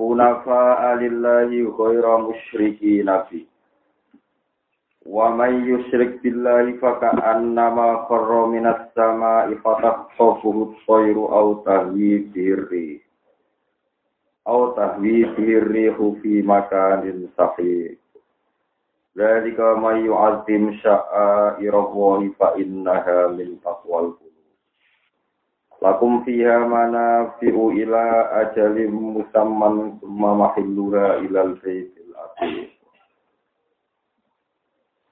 Hunafa lillahi ghaira musyriki nabi. Wa man yusyrik billahi faka'annama kharra minas sama'i fatahtafuhu at-tayru aw tahwi birri. Aw tahwi birri fi makanin sahih. Dzalika may yu'azzim sya'airallahi fa innaha min taqwal. Lakum fiha manafi'u ila ajalim musamman summa mahilluha ilal baitil atiq.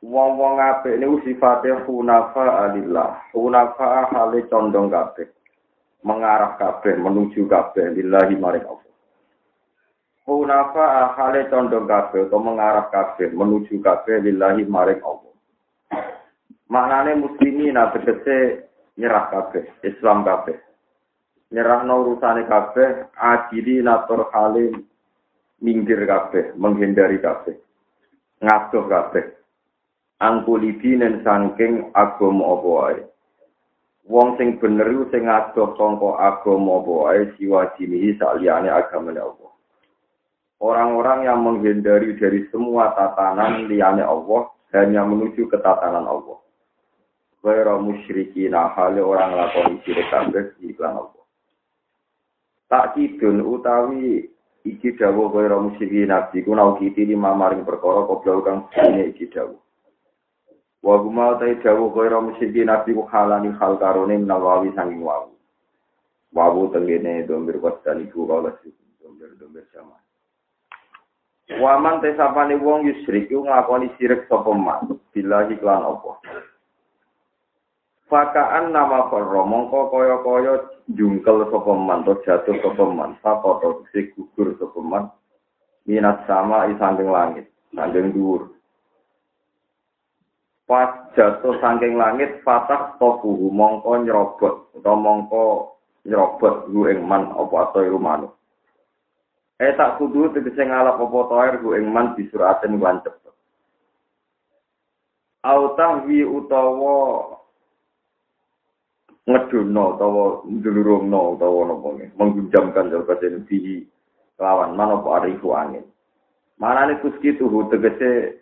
Wong-wong apik niku sifate hunafa alillah. Hunafa hale condong kabeh. Mengarah kabeh menuju kabeh lillahi maring Allah. Hunafa hale condong kabeh atau mengarah kabeh menuju kabeh lillahi maring Allah. Maknane muslimin tegese nyerah kabeh, Islam kabeh. Nyerah no urusane kabeh, adili nator halim minggir kabeh, menghindari kabeh. Ngadoh kabeh. Angkulidinen saking agama apa wae. Wong sing bener iku sing ngadoh sangka agama apa wae siwa jinihi saliyane agamane Allah. Orang-orang yang menghindari dari semua tatanan liyane Allah hanya menuju ke tatanan Allah. Gaira musyriki hale orang lakoni sirik kabeh iklan Allah. Tak kidun utawi iki dawuh gaira musyriki nabi ku nau kiti lima maring perkara koblau kang ini iki dawuh. Wa guma utai dawuh gaira musyriki nabi ku halani hal karone nawawi sanging wawu. Wawu tengene domir wasdan iku kala domir-domir jaman. Waman tesapane wong yusrik ku nglakoni sirik sapa man billahi lan apa. Fakaan nama korro mongko koyo koyo jungkel sopeman to jatuh sopeman sakoto si gugur sopeman minat sama isanding langit sanding dhuwur. Pas jatuh sangking langit fatah tofuhu mongko nyerobot atau mongko nyerobot gu ing man apa atau manuk. Eh tak kudu tegese ngalap apa toer gu ing man disuraten lan cepet. Autah wi utawa ngedono utawa ndulurungno utawa napa nggih menggunjamkan jal kajen bihi lawan. Manapa arifu angin? Manane kuski tuhu tegese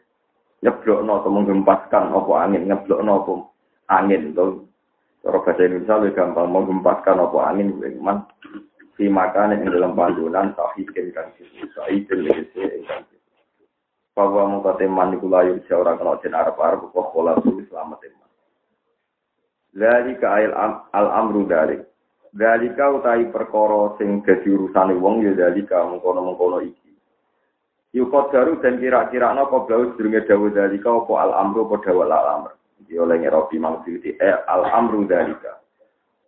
nyeblokno atau menggempaskan apa angin nyeblokno apa angin. To cara bahasa Indonesia lebih gampang menggempaskan apa angin man si makan yang dalam pandunan tahikin kan sisi legese ingkang bahwa muka teman iku layu orang kena jen arep-arep kok pola selamat Dalika ail al amru dalik. Dalika utai perkara sing dadi urusane wong ya dalika mengkono-mengkono iki. Yukot garu dan kira-kira no kau blau sedurunge dawuh dalika apa al amru apa dawuh al amr. Iki oleh ngerobi maksudi eh, al amru dalika.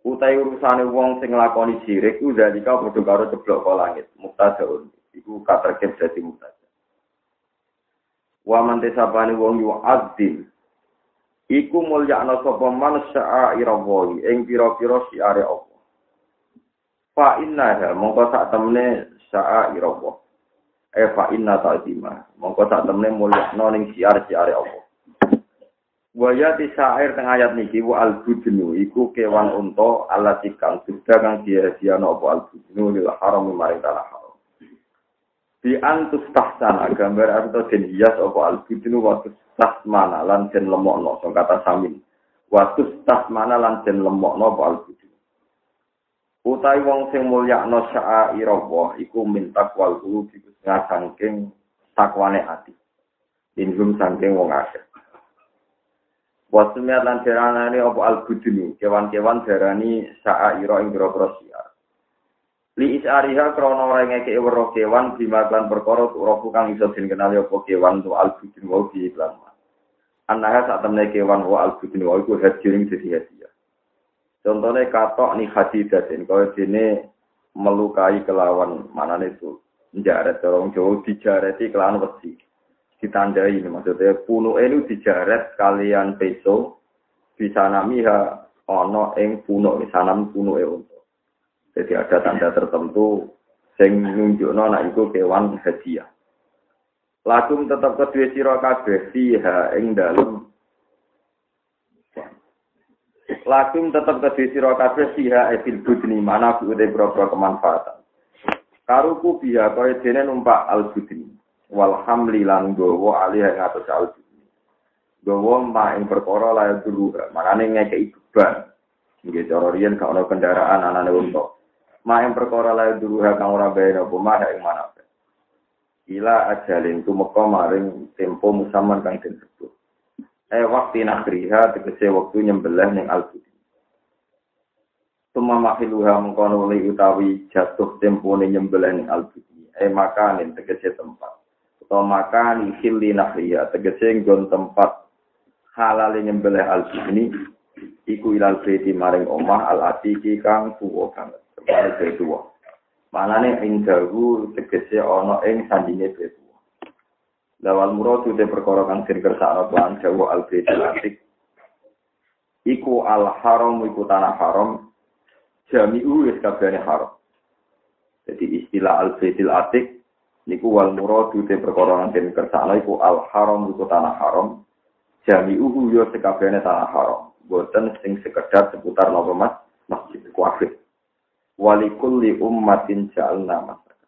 Utai urusane wong sing nglakoni sirik ku dalika padha karo ceblok ka langit. Muktadaun. Iku katerkep dadi muktada. Wa man tesapane wong yu azim iku mulyakna sapa man sya'ira wahi ing pira-pira siare apa fa inna mongko sak temne sya'ira wa e fa inna ta'zima mongko sak temne mulyakna ning siar-siare apa Waya di syair tengah ayat niki wa al budnu iku kewan unta ala kang sudah kang dia-diano apa al budnu lil haram maring tanah Di antus tahsana gambar atau den hias apa al budnu waktu tasmana lan den lemokno sing kata samin. Watus tasmana lan den lemokno apa albudu utai wong sing mulyakno sya'irallah iku minta wal guru iku sangking takwane ati. Ingum sangking wong akeh Wasumiat lan jaranane apa al-budunu, kewan-kewan darani sa'aira ing biro siar. Li isariha krono ora ngeke weruh kewan bima lan perkara turofu kang iso kenali apa kewan tu al-budunu wa bi iklan. Anaha saat temen kewan wa al budin wa iku hadirin jadi hadiah. Contohnya katok nih hadidatin, kalau sini melukai kelawan mana itu jaret orang Jawa dijareti kelan wesi. Ditandai ini maksudnya puno itu dijaret kalian peso bisa namiha ono ing puno sanam puno e untuk. Jadi ada tanda tertentu sing nunjukno nek iku kewan hadiah. Lakum tetap kedua sira kabeh fiha ing dalem Lakum tetap kedua sira kabeh fiha e fil budni mana bude boro kemanfaatan. Karuku biha kaya dene numpak al budni wal lan gowo alih ing atus al budni. Gowo ma ing perkara layak dulu, makane ngekeki beban. Nggih cara riyen kendaraan anane. Ma ing perkara layak dulu kang ora bayar apa mah ing mana ila ajalin tumeka maring tempo musaman kang den sebut. Eh waktu nakriha tegese waktu nyembelih ning al Tuma mahiluha mengkono li utawi jatuh tempo nyembelih ning al Eh makanin tegese tempat. Atau makan ihili nakriha tegese nggon tempat halal nyembelih al ini iku ilal beti maring omah al atiki kang tuwa banget. Kembali tuwa. Manane ing dawu tegese ana ing sandinge bebu. Lawal muradu te perkara kang sing kersakno tuan dawu al atik. Iku al haram iku tanah haram. Jami'u wis kabehane haram. Jadi istilah al atik niku wal muradu te perkara kang sing kersakno iku al haram iku tanah haram. Jami'u yo sekabehane tanah haram. Boten sing sekedar seputar napa mas masjid kuafir walikulli ummatin ja'alna masakan.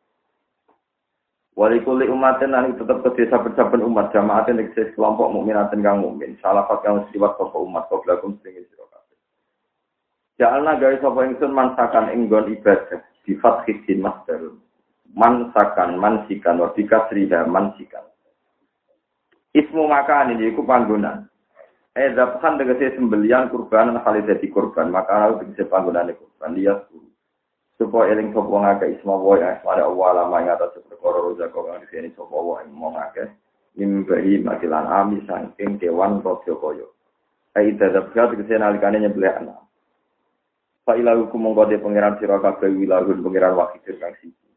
Walikulli ummatin nani tetap ke saben-saben umat jamaatin eksis kelompok mukminatin kang mukmin. Salafat kang siwat sapa umat qablakum sing sira kabeh. Ja'alna gawe sapa ingsun mansakan ing nggon ibadah di fathid din masdar. Mansakan mansikan wa bikasriha mansikan. Ismu makan ini iku panggonan. Eh zaphan tegese sembelian kurban hal dadi kurban maka harus tegese panggonane kurban guru supaya eling sapa ngake isma wa ya pada Allah lama ing atas perkara roza kok kang disini sapa wa ing mong akeh. Mimbahi makilan ami saking kewan rodya kaya. Ai dadap gat kese nalikane nyembelih anak Fa ilahu mongko de pangeran sira kabeh wilahun pangeran wakil kang siji.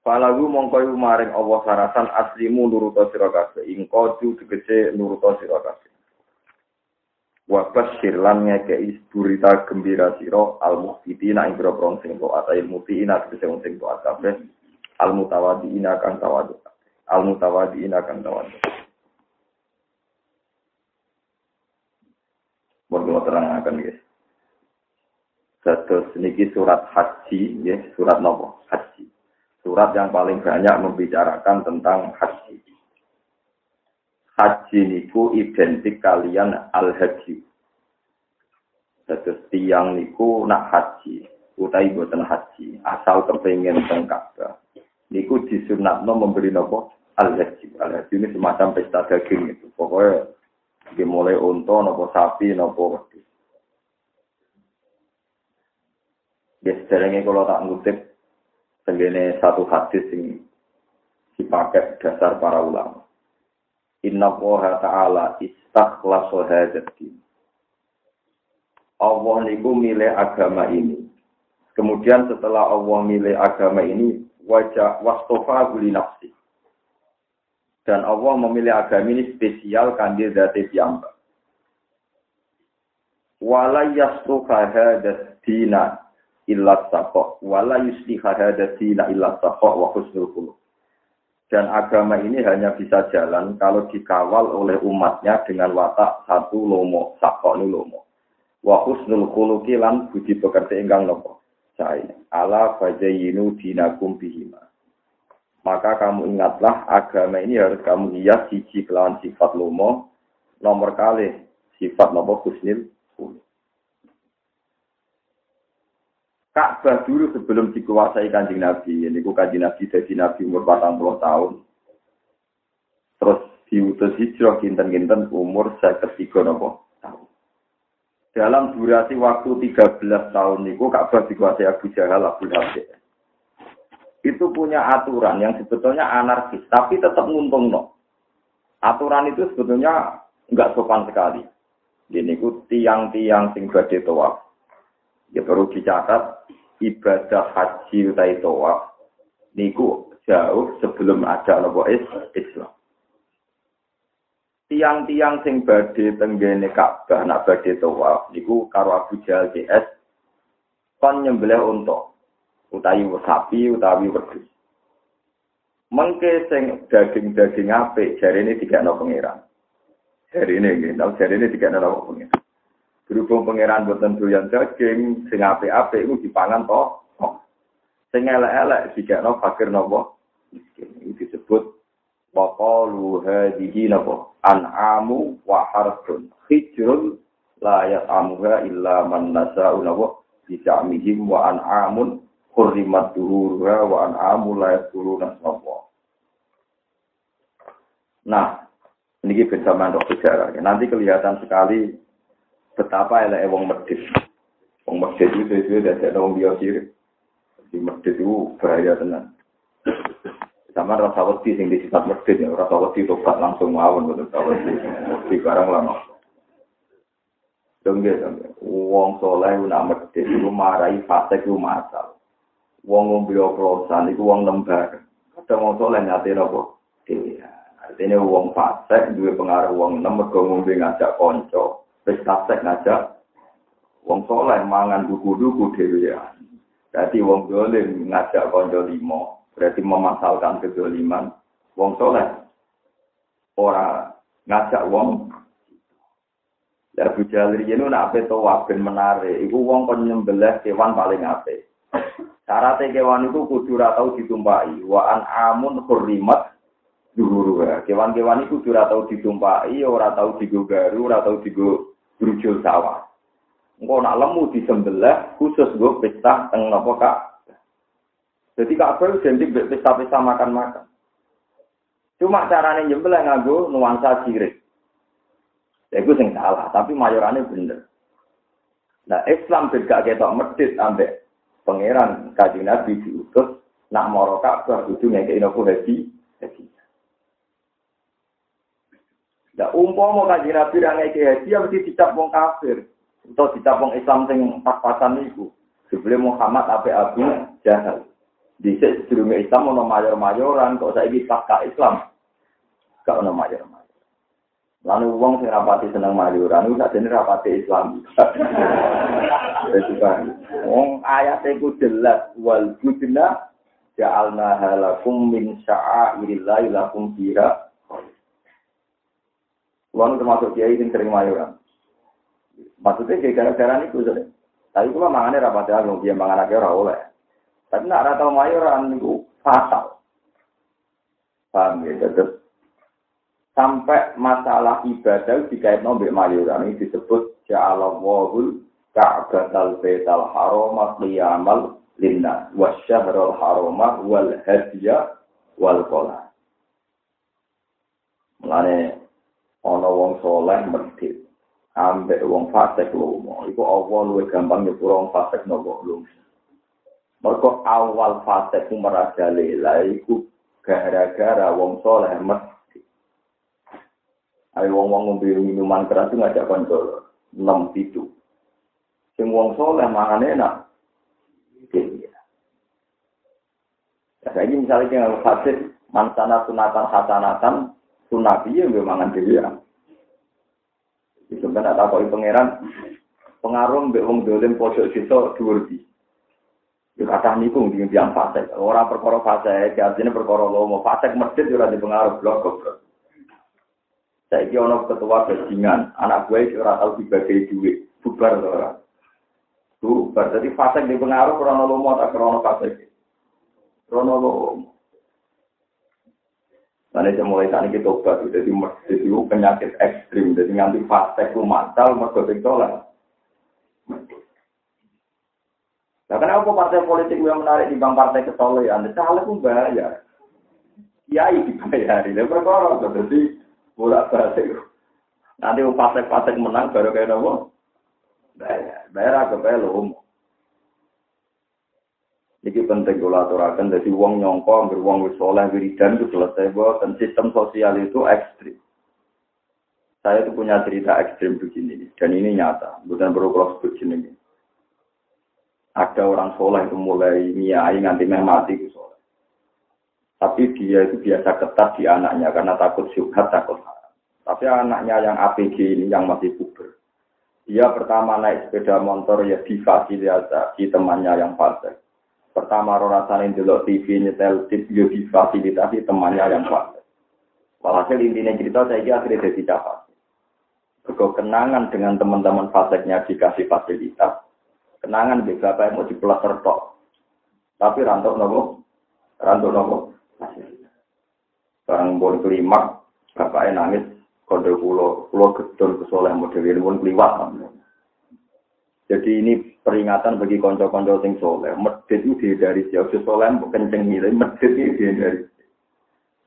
Falagu mongko maring Allah sarasan aslimu nuruta sira kabeh ing kodu tegese nuruta sira kabeh Wabas sirlan ngekei berita gembira siro al muhtitina ing biro prong sing toat ayil muhtina tegese wong sing toat kabeh al mutawadiina kang tawadu al mutawadiina kang tawadu Mohon terang akan guys. Satu sedikit surat haji, ya surat nopo haji. Surat yang paling banyak membicarakan tentang haji haji niku identik kalian al haji. Terus tiang niku nak haji, utai buatan haji, asal kepengen teng Niku disunatno memberi nopo al haji. Al haji ini semacam pesta daging itu. Pokoknya dimulai unta nopo sapi nopo wedhus. Ya kalau tak ngutip tenggene satu hadis yang dipakai dasar para ulama. Inna Allah Ta'ala istakhlasu hadzal din. Allah niku milih agama ini. Kemudian setelah Allah milih agama ini, wajah wastofa guli nafsi. Dan Allah memilih agama ini spesial kandidat piyambak. Wala yastuha hadas dina illa saqo. Wala hadas dina illa saqo wa husnul qulub. Dan agama ini hanya bisa jalan kalau dikawal oleh umatnya dengan watak satu lomo, sakok ini lomo. Wa husnul lan budi pekerti ingkang nopo. Saya ala fajayinu dinakum bihima. Maka kamu ingatlah agama ini harus kamu hias siji kelawan sifat lomo, nomor kali sifat nopo husnul khuluq. Ka'bah dulu sebelum dikuasai kanjeng Nabi. Ini ku kanjeng Nabi dari Nabi umur 40 tahun. Terus diutus hijrah kinten-kinten umur saya ketiga nopo tahun. Dalam durasi waktu 13 tahun niku Ka'bah dikuasai Abu Jahal, Abu Lahab. Itu punya aturan yang sebetulnya anarkis, tapi tetap nguntung no. Aturan itu sebetulnya enggak sopan sekali. Gini ku tiang-tiang sing badhe tawaf Ya perlu dicatat ibadah haji utai tawaf niku jauh sebelum ada nopo Islam. Tiang-tiang sing badhe tenggene Ka'bah nak badhe tawaf niku karo Abu Jahal CS kon nyembelih unta utawi sapi utawi wedhus. Mengke sing daging-daging apik jarene dikakno pangeran. Jarene nggih, tau jarene dikakno pangeran. Berhubung pangeran boten doyan daging, sing apik-apik iku dipangan to. Sing elek-elek dikakno fakir napa? Miskin. Itu disebut Waqalu hadhihi napa? An'amu wa harfun. Hijrun la yat'amuha illa man nasa'u napa? Bisa'mihim wa an'amun hurrimat duhuruha wa an'amu la yat'uruna napa? Nah, ini bersama untuk sejarah. Nanti kelihatan sekali betapa elek wong medit. Wong medit itu sesuai dari wong dia sirik. Di medit itu bahaya tenan. Sama rasa wedi sing disifat medit ya, rasa wedi tobat langsung mawon betul rasa wedi. Di barang lama. Dongge, wong soleh nak medit itu marahi fase itu masal. Wong ngombe oplosan itu wong lembar. Kadang wong soleh nyate nopo? Iya. Artinya wong fasek duwe pengaruh wong enam mergo ngombe ngajak kanca. Wis fasek ngajak wong soleh mangan duku-duku dhewe ya. Dadi wong dolim ngajak kanca limo. berarti memasalkan kedoliman wong soleh ora ngajak wong Ya Abu Jalil ini nak apa tawaf ben menarik. Iku wong kon nyembelih kewan paling ape. Syaratnya kewan itu kudu tau ditumpai. Wa an amun hurrimat duhuru. Kewan-kewan itu kudu tau ditumpai, ora tau digogaru, ora tau digo sawah. Engko nak lemu disembelih khusus gue pesta teng napa Kak? Jadi Ka'bah identik pesta-pesta makan-makan. Cuma caranya nyembelih nganggo nuansa sirik. Ya itu sing salah, tapi mayorannya bener. Nah, Islam juga ketok medit ambek pangeran kaji Nabi diutus nak moro Ka'bah kudu ngekeki nopo haji. Haji. Nah, umpama kaji Nabi ra ngekeki haji ya mesti dicap wong kafir. Atau dicap wong Islam sing pas-pasan niku. Sebelum Muhammad ape Abu Jahal. Di sedurunge Islam ono mayor-mayoran kok saiki pasca Islam. Gak ono mayor-mayor. Lalu uang sing rapati seneng mayoran iku sakjane rapati Islam. Kan. Wong ayate ku jelas wal budna ja'alna halakum min sya'airillah lakum fiha. Wong termasuk kiai sing sering mayoran. Maksudnya kayak gara-gara ini gue Tapi kalau mangannya rapati aku, dia mangan aja ora oleh. Tapi nak rata mayoran itu fatal. Paham ya? Tetap sampai masalah ibadah dikait nombek mayoran ini disebut ja'ala wahul ka'batal baital harama qiyamal linnas wasyahrul harama wal hadiya wal qala. Mulane ana wong soleh medhit ambek wong fasik lomo iku Allah luwih gampang nyepuro wong fasik nopo lomo Mereka awal fase ku merajalela iku gara-gara wong soleh mesti. Ayo wong wong ngombe minuman keras ngajak konco enam pitu. Sing wong soleh mangan enak. Ya, saya misalnya yang hadis mansana sunatan hasanatan sunabi ya mangan dia. Itu kan ada apa pangeran pengaruh mbek wong dolim pojok situ dua di. Ya kata niku di yang fase. Orang perkara fase, artinya perkara lomo. Fase masjid juga di pengaruh blok kok. Saya kira ketua bajingan, anak gue ora tahu dibagi duit, bubar orang. Bubar, jadi fase di pengaruh krono lomo krono fase. Krono lomo. Nanti saya mulai tadi kita obat, jadi masjid itu penyakit ekstrim, jadi nganti fase itu matal, mereka lah. Nah, kenapa partai politik yang menarik di bank partai kesolehan? Caleg pun bayar. Kiai dibayari. Lalu perkara jadi bolak balik. Nanti partai-partai menang baru kayak nopo. Bayar, bayar agak bayar loh. Ini penting kalau aturakan, jadi uang nyongko, beruang soleh, wiridan itu selesai, dan sistem sosial itu ekstrim. Saya itu punya cerita ekstrim begini, dan ini nyata, bukan perlu kalau sebut ini ada orang soleh itu mulai niai nganti meh mati itu soleh. Tapi dia itu biasa ketat di anaknya karena takut syubhat, takut haram. Tapi anaknya yang APG ini yang masih puber. Dia pertama naik sepeda motor ya difasilitasi temannya yang fasik. Pertama rasanya dulu TV nyetel tip ya difasilitasi temannya yang fasik. Walhasil intinya cerita saya kira akhirnya jadi capek. kenangan dengan teman-teman faseknya dikasih fasilitas. Kenangan bapak yang mau dipelaster tok. Tapi rantok nopo, rantok nopo. Barang pun kelima, bapaknya nangis, kode pulau, pulau gedon kesoleh model ini pun keliwat. Jadi ini peringatan bagi konco-konco sing soleh. Medit itu dari siapa soleh, kenceng nilai, medit itu dari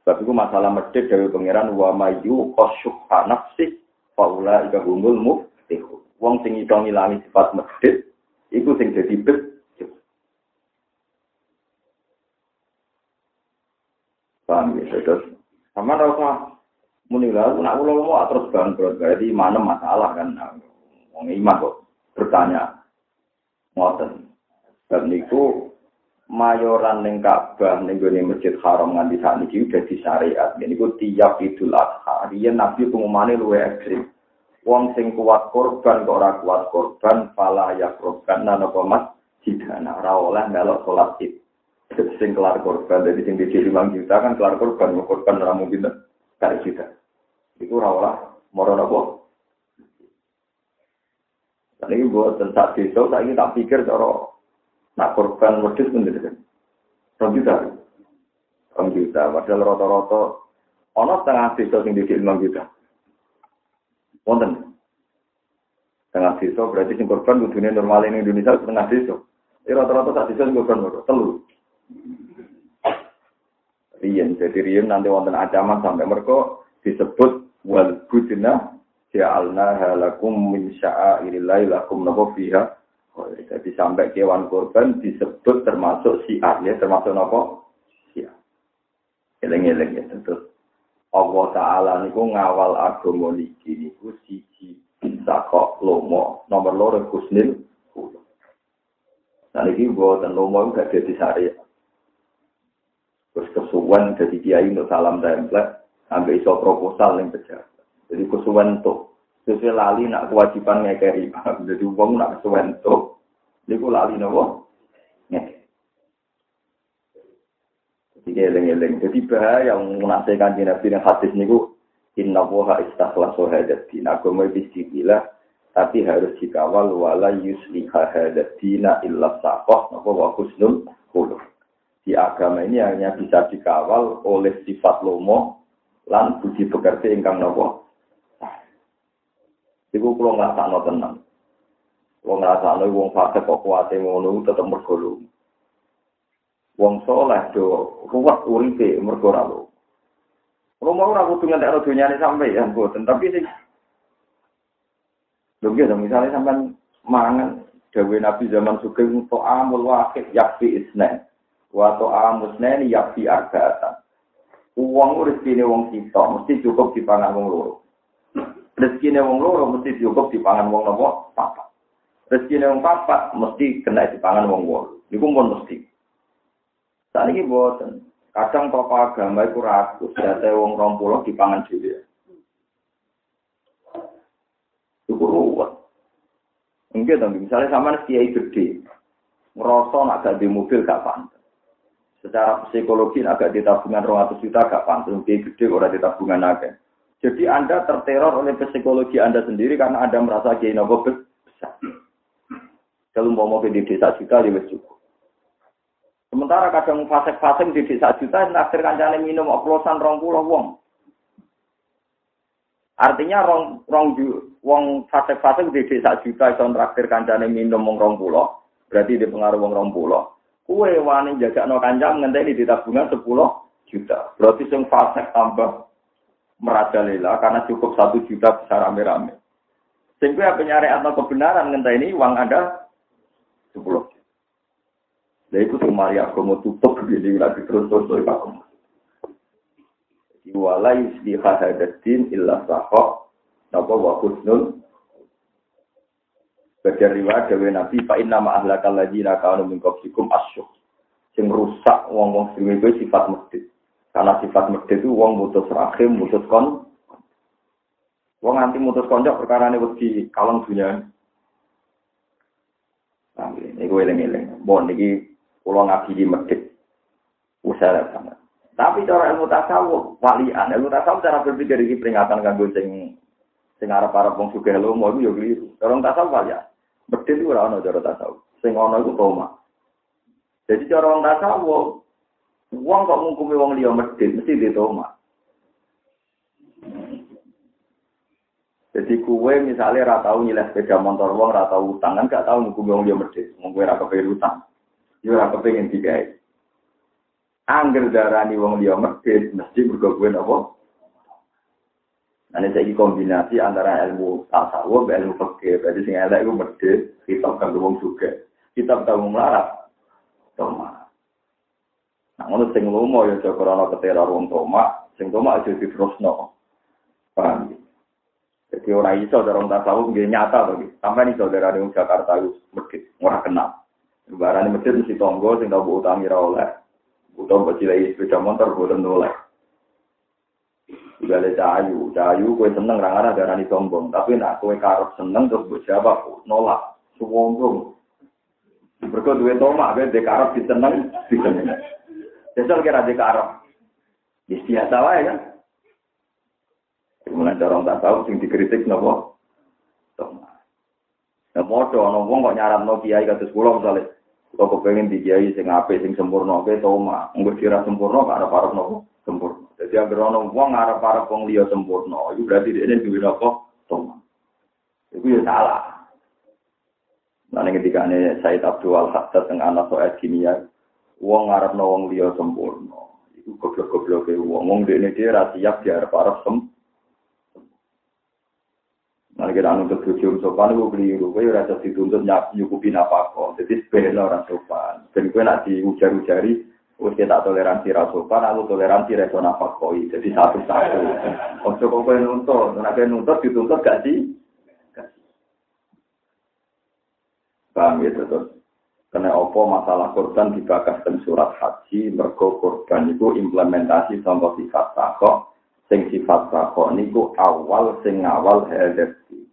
Sebab itu masalah medit dari pangeran wa mayu qasyuha nafsi faula ika humul muftihu. Wong sing iso ngilangi sifat medit iku sing dadi bet. Paham ya, terus sama rasa muni lalu nak ulo mau terus bangkrut berarti mana masalah kan wong iman kok bertanya ngoten. Dan niku mayoran ning Ka'bah ning gone Masjid Haram nganti sakniki udah di syariat niku tiap Idul Adha. Riyen Nabi pengumane luwe ekstrim. Wong sing kuat korban kok ora kuat korban pala ya korban napa mas? Jidana ora oleh melok salat id. Sing kelar korban dari sing dicili lima juta kan kelar korban korban ora mungkin kali juta itu ora oleh. Moro napa ini buat tentang desa, saya ini tak pikir cara nak korban pun gitu kan. Rong juta. Padahal rata-rata, ono setengah desa sing didik 5 juta. Wonten. Tengah desa berarti sing korban kudune normal ini Indonesia setengah desa. Ini rata-rata tak desa sing korban loro, telu. Rian, jadi Rian nanti wonten ancaman sampai mereka disebut wal budina ja'alna halakum min sya'airillahi lakum napa fiha. Jadi sampai kewan korban disebut termasuk siar ya termasuk napa siar eleng-eleng ya terus Allah Ta'ala niku ngawal agama niki niku siji bisa kok lomo. Nomor loro kusnil Nah ini buatan lomo gak jadi syariat. Terus kesuwan jadi kiai untuk salam template, sampai iso proposal yang pejabat. Jadi kesuwan tuh, sesuai lali nak kewajiban ngekeri. Jadi uang nak kesuwan tuh, ini lali nopo. Jadi eleng-eleng. Jadi bahaya yang di Nabi yang hadis niku inna woha istakhlasu hadatin. Agama bismillah tapi harus dikawal wala yusliha hadatina illa sakoh napa wa husnul khuluq. Di agama ini hanya bisa dikawal oleh sifat lomo lan budi pekerti ingkang napa. Iku kula ngrasakno tenang. Wong ngrasakno wong fasik kok kuwate ngono tetep mergo wong soleh do ruwet uripe mergo ora lu. Rumah ora kudu ngentek dunyane sampe ya mboten, tapi sing Lho nggih misalnya sampean mangan dawe Nabi zaman sugeng to amul wahid yakfi isnen. Wa to amusnen yakfi arba'atan. Uang rezekine wong kita mesti cukup dipangan wong. Rezekine wong loro mesti cukup dipangan wong napa? Papat. Rezekine wong papat mesti kena dipangan wong wolu. Niku pun mesti. Saat ini buatan. Kadang tokoh agama itu ragu, data wong rong di pangan dhewe. Itu ruwet. Enggak dong, misalnya sama kiai gede, ngerasa nak gak di mobil gak pantas. Secara psikologi agak di tabungan 200 juta gak pantas, kiai gede orang di tabungan agak. Jadi Anda terteror oleh psikologi Anda sendiri karena Anda merasa kiai nopo besar. Kalau mau mau di desa juta, ya cukup. Sementara kadang fasek-fasek di desa juta, naksir kancane minum oplosan rong puluh wong. Artinya rong rong wong fasek-fasek di desa juta itu traktir kancane minum wong rong puluh, berarti di pengaruh wong rong puluh. Kue wani jaga no kancam ngenteni di tabungan sepuluh juta. Berarti sing fasek tambah merajalela karena cukup satu juta bisa rame-rame. Sehingga penyari atau kebenaran ngenteni uang anda sepuluh Lha iku sing mari agama tutup gini lagi terus terus terus agama. Jadi wala yusli hadatin illa sahok napa wa husnul Bagian riwayat dewe Nabi fa inna ma ahlakal ladina kanu min qablikum asyuk. Sing rusak wong-wong sing sifat masjid. Karena sifat medit itu wong mutus rahim, mutus kon. Wong nanti mutus konjok perkara ini wedi kalong dunia. Nah, ini gue eling-eling. Bon, ini pulau ngaji di medit. Usaha sangat. Tapi cara ilmu tasawuf, walian, ilmu tasawuf cara berpikir ini peringatan kan gue sing sing arep arep wong sugih lho mau yo keliru. Cara tasawuf walian. Medit itu ora ono cara tasawuf. Sing ono iku toma. Jadi cara wong tasawuf, wong kok ngukumi wong liya medit mesti ditoma. Jadi kue misalnya ra tau sepeda motor wong ra tau utang kan gak tau ngukumi wong liya medit. Wong kue ra kepengin utang. Yo ra kepengin digawe. Angger darani wong liya medit mesti mergo kuwe napa? Nah, ini kombinasi antara ilmu tasawuf ilmu fikih. Berarti sing elek iku medit, kitab kanggo juga. Kitab kanggo melarat. Namun sing lomo ya aja krana ketera wong toma, sing toma aja diprosno. Paham. Jadi orang iso dorong tasawuf nggih nyata to iki. Sampeyan iso dari Jakarta wis medhit, ora kenal. Barang ini mesti mesti tonggo, sing tau buat utang oleh, buat apa sih sepeda motor buat nolak. Juga ada cahayu, cahayu kue seneng rangan ada rani sombong, tapi nak kue karep seneng terus buat siapa nolak, sombong. Berikut duwe toma, kue dekarut di seneng, di. Jajal kira di karam. Biasa lah ya kan. Kemudian orang tak tahu sing dikritik nopo. Ya modo ana wong kok nyaranno kiai kados kula misale. Kok kepengin di kiai sing apik sing sempurna ke to mak engko kira sempurna karo para nopo? Sempurna. Dadi anggere ana wong arep-arep wong liya sempurna iku berarti dhekne duwe nopo? To iku ya salah. Nah ning ketikane Said Abdul Hafiz teng anak soal kimia wong ngarep wong liya sempurna. Itu goblok-goblok ke wong. Wong dia dia siap dia arep sem. Nah, kita nuntut bujum sopan, gue keliru. Gue rasa dituntut nyukupi apa kok. Jadi sebenarnya orang sopan. Dan gue nak diujar-ujari, Wis kita toleransi rasopan, aku toleransi reso nafas koi. Jadi satu-satu. Ojo kok kowe nuntut, nek kowe nuntut dituntut gak sih? Paham ya terus. Karena opo masalah korban dibakas dan surat haji, mergo korban itu implementasi contoh sifat takok, sing sifat takok niku awal sing awal hadati.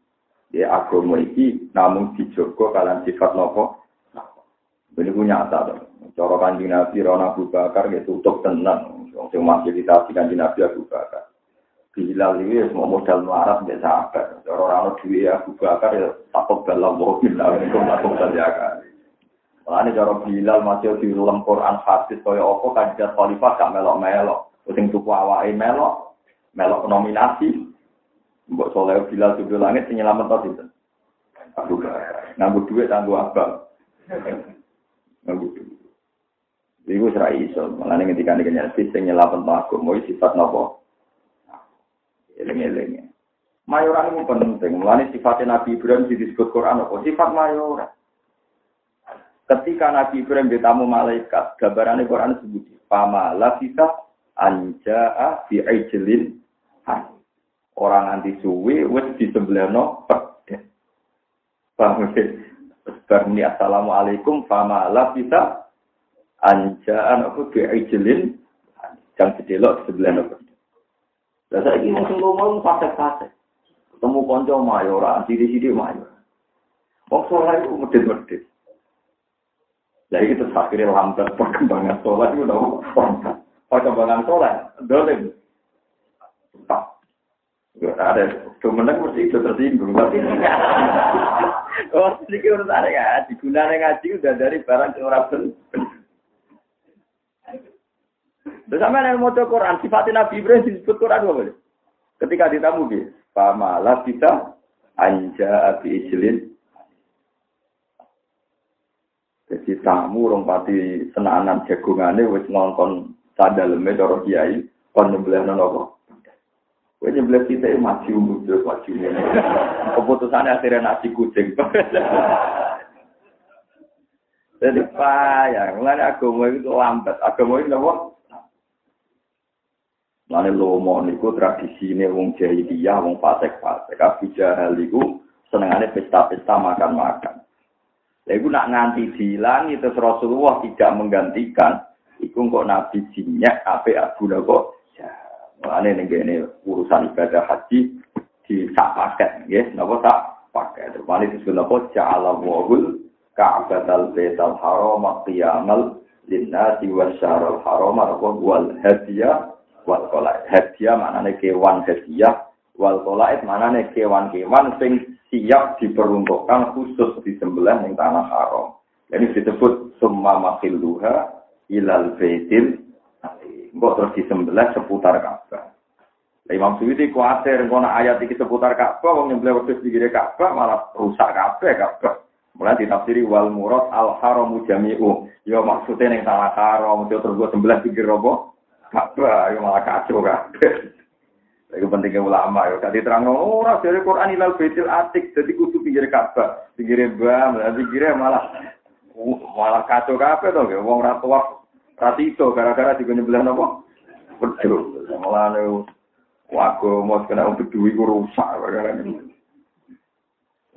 Ya agama iki namun dijogo kalian sifat nopo. Ini punya nyata tuh. Cara kanjeng Nabi Rona Abu Bakar ya tutup tenang. Yang masih ditasi kanjeng Nabi Abu Bakar. Bilal ini ya semua modal melarat nggak sabar. Cara orang duit Abu Bakar ya takut dalam mobil lah. Ini takut saja kan. Makanya cara Bilal masih di dalam Quran hadis kaya apa kanjeng Khalifah gak melok-melok. Sing tuku awake melok, melok nominasi. Mbok soleh Bilal tujuh langit to? Abu Bakar. Nganggo duit tanggo abang. Nganggo duit. Iku serai iso, malah nih ketika nih kenyal sih, nyelapan aku, mau sifat nopo. Eleng-eleng. Mayoran itu penting, mulai sifatnya Nabi Ibrahim disebut Quran apa? Sifat mayoran. Ketika Nabi Ibrahim ditamu malaikat, gambarannya Quran sebut, Pama lafisa anja'a fi ijlin Orang anti suwi, wis di sebelah no, pedek. Paham ya? Assalamualaikum, fama lafisa anjaan aku bi ijlin yang sedelok di nopo. Lah saiki mung sing lomo fasek-fasek. Ketemu kanca mayora, sithik-sithik mayor. Wong saleh iku medhit-medhit. Iki terus akhirnya lambat perkembangan sholat itu nopo. Perkembangan sholat, dolim. Gak ada, kemenang mesti itu tersinggung. Oh, sedikit urut ada ya, digunakan ngaji udah dari barang yang orang Terus sama yang mau Quran, sifatnya Nabi Ibrahim disebut Quran apa boleh? Ketika ditamu dia, pamalah kita anja abi ijlin. Jadi tamu orang pati senanan jagungannya wis nonton sadaleme cara kiai kon nyembelih nang apa? Kowe nyembelih kita maju mundur maju. Keputusannya akhirnya nasi kucing. Jadi payah, mulai agama itu lambat. Agama itu apa? Lane lomo niku tradisine wong jahiliyah, wong fasik-fasik. Abu Jahal iku senengane pesta-pesta makan-makan. Lha iku nak nganti dihilangi terus Rasulullah tidak menggantikan, Iku kok nabi jinyak ape abu kok. Ya, mulane ning kene urusan ibadah haji di sak paket nggih, napa sak paket. Rupane disebut napa ja'ala wahul ka'batal baital haram qiyamal linnasi wasyarul haram apa wal hadiah wal qalaid. Hadiah maknane kewan hadiah, wal qalaid maknane kewan-kewan sing siap diperuntukkan khusus disembelih ning tanah haram. Jadi disebut summa makhilluha ilal baitil Mbok terus disembelih seputar Ka'bah. Imam Suyuti kuatir ngono ayat iki seputar Ka'bah wong nyembelih di Ka'bah malah rusak kabeh Ka'bah. Mulai ditafsiri wal murad al haramu jami'u. Ya maksudnya ning salah haram terus gue sembelih pikir apa? Ka'bah ya malah kacau kabeh. Itu pentingnya ulama ya. Tadi terang ora dari Quran ilal baitil atik jadi kudu pinggir Ka'bah, pinggir bam, pinggir malah uh, malah kacau kabeh to, wong ora tuwa Ratito gara-gara di nyembelih napa? Betul. Mulane wago mau kena untuk duit rusak gara-gara ini.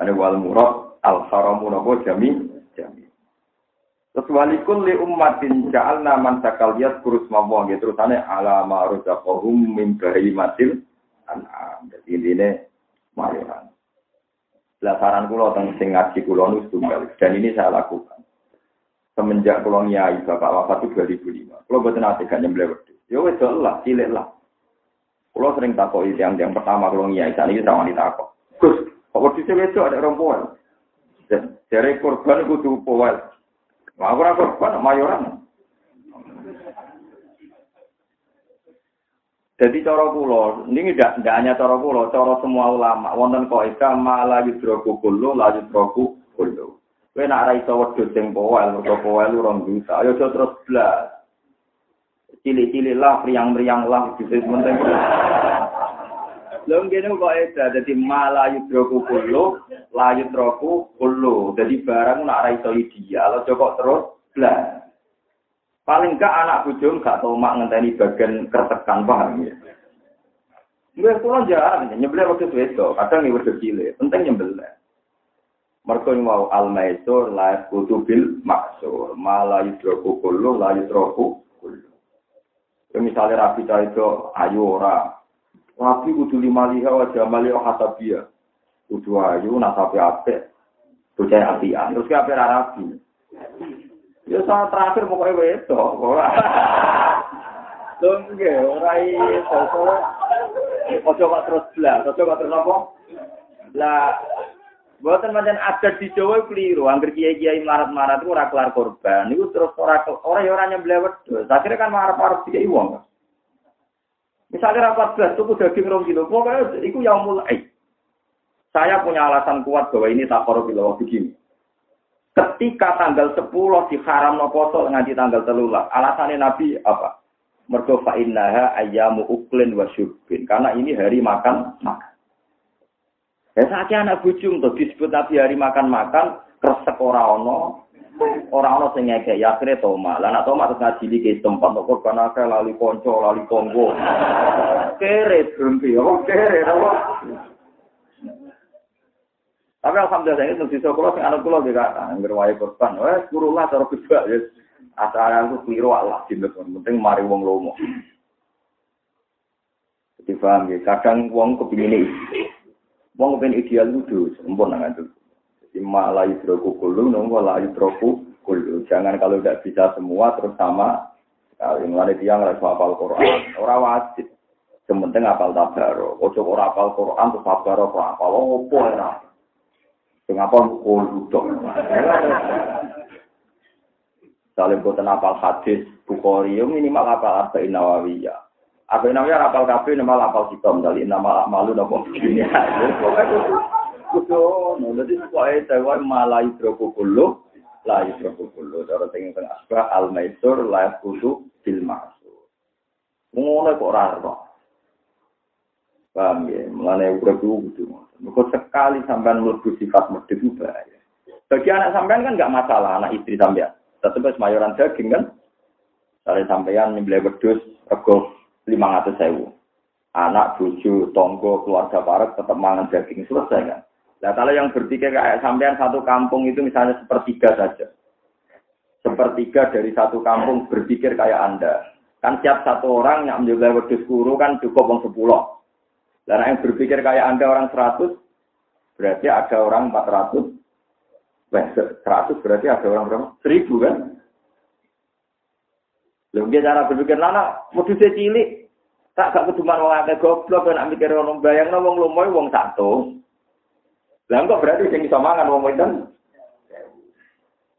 Ada wal murad al haramu napa jami. Terus walikul li ummatin ja'alna man sakal yat kurus gitu terus ane ala ma rozaqahum min bahimatil an'am. Jadi ini mayoran. Lasaran kula teng sing ngaji kula nu dan ini saya lakukan semenjak pulau nyai bapak wafat itu 2005. Kalau betul nanti gak nyembelih wedus. Ya wes lah, cilik lah. Kalau sering takut itu yang yang pertama kalau nyai saat ini sama ditakut. Gus, kok wedus itu ada rombongan. Dari korban tuh powel. Mau aku korban mayoran. Jadi cara kula, ini tidak tidak hanya cara kula, cara semua ulama. Wonten kaidah malah yudroku kullu, la yudroku kullu. Kowe nak ra iso wedhus sing powel, mergo powel rong juta. Ayo aja terus blas. Cilik-cilik lah, priang-priang lah, gitu penting. Lho ngene kok eda dadi malah yudroku kulo, la yudroku kulo. Dadi barang nak ra iso ideal, aja terus blas. Paling gak anak bujung gak tau mak ngenteni bagian kertekan paham ya. Gue pulang jarang, nyebelnya waktu itu, kadang ini waktu cilik, penting nyebelnya. Mereka mau al maisur la kutu bil maksur, malah yudroku kullu la yudroku kullu. Ya misalnya rapi itu ayu ora, rapi kudu lima liha wa jamali wa hasabia. Kudu ayu nasapi ape, bocah apian, terus ke ape rapi. Ya saat terakhir pokoknya ora. Tunggu, ora iso. Ojo kok terus belas, ojo kok terus apa? Lah Buatan macam adat di Jawa keliru. Angger kiai-kiai marat-marat itu ora kelar korban. Itu terus ora orang yang orangnya belewet. Akhirnya kan marah-marah tiga iwang. Misalnya rapat belas tuku daging rong kilo. Pokoknya itu yang mulai. Saya punya alasan kuat bahwa ini tak korup begini. Ketika tanggal 10 haram no poso nganti tanggal telulah. Alasannya Nabi apa? Mergo fa innaha ayyamu uklin wa syurbin. Karena ini hari makan makan. Ya sakit anak bujung tuh disebut Nabi hari makan-makan kresek ora ono. Ora ono sing ngekek ya akhire toma. Lah nek toma terus ngajili ke tempat kok korban akeh lali konco, lali tonggo. Kere berhenti, apa kere apa? Tapi alhamdulillah ini saja kalau sing anak kula juga anggar wae korban. Wes kurulah cara kedua ya. Asal aku keliru Allah dinten penting mari wong lomo. Jadi paham ya, kadang wong kepingin Wong ben ideal itu sempurna nang itu. Jadi malah yudroku kulu, nunggu lah yudroku kulu. Jangan kalau tidak bisa semua terus sama. Kalau yang dia nggak hafal Quran, orang wajib. Sementing apal tabaro. Ojo ora apal Quran terus tabaro kok apal opo ora. Sing apal kulu dong. Saling boten apal hadis Bukhari, minimal apal Arba'in Nawawiyah. Apa namanya rapal kafe nama rapal hitam dari nama malu nopo ini. Kudu, nanti pokoknya saya malah hidroku kulu, lah hidroku kulu. Cara tinggi tengah asbah al maisur lah kudu bil masur. Ngono kok raro. Paham ya, mulane urip kudu. Mergo sekali sampean mlebu sifat medhit bahaya. Bagi anak sampean kan nggak masalah, anak istri sampean. Tetap mayoran daging kan. Dari sampean nyembelih rego lima ratus sewu. Anak, cucu, tonggo, keluarga parek tetap mangan daging selesai kan. Nah kalau yang bertiga kayak sampean satu kampung itu misalnya sepertiga saja. sepertiga dari satu kampung berpikir kayak Anda. Kan tiap satu orang yang menjaga wedus guru kan cukup orang sepuluh. Dan yang berpikir kayak Anda orang seratus, berarti ada orang empat ratus. Seratus berarti ada orang berapa? Seribu kan? Lho cara berpikir lana wedhuse cilik. Tak gak keduman wong akeh goblok nek mikir ono bayangno wong lumoy wong satu. Lah kok berarti sing iso mangan wong itu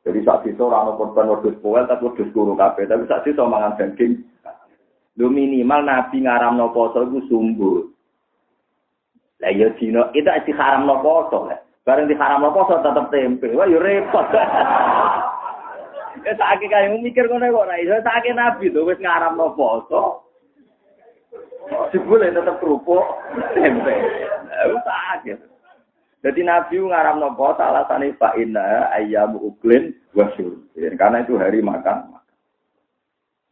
jadi saat itu orang korban wedus poel tapi wedus guru kafe tapi saat itu mangan daging. Lu minimal nabi ngaram no poso itu sumbu. Lah ya dino itu di haram no poso lah. Bareng di haram no poso tetap tempe. Wah yo repot. Ya tak kayak mikir ngono kok ora iso tak nabi tuh wis ngaram no poso. Jebule tetep kerupuk tempe. Lah tak jadi Nabi ngaram nopo alasannya Pak Inna ayam uklin wasyur. Karena itu hari makan.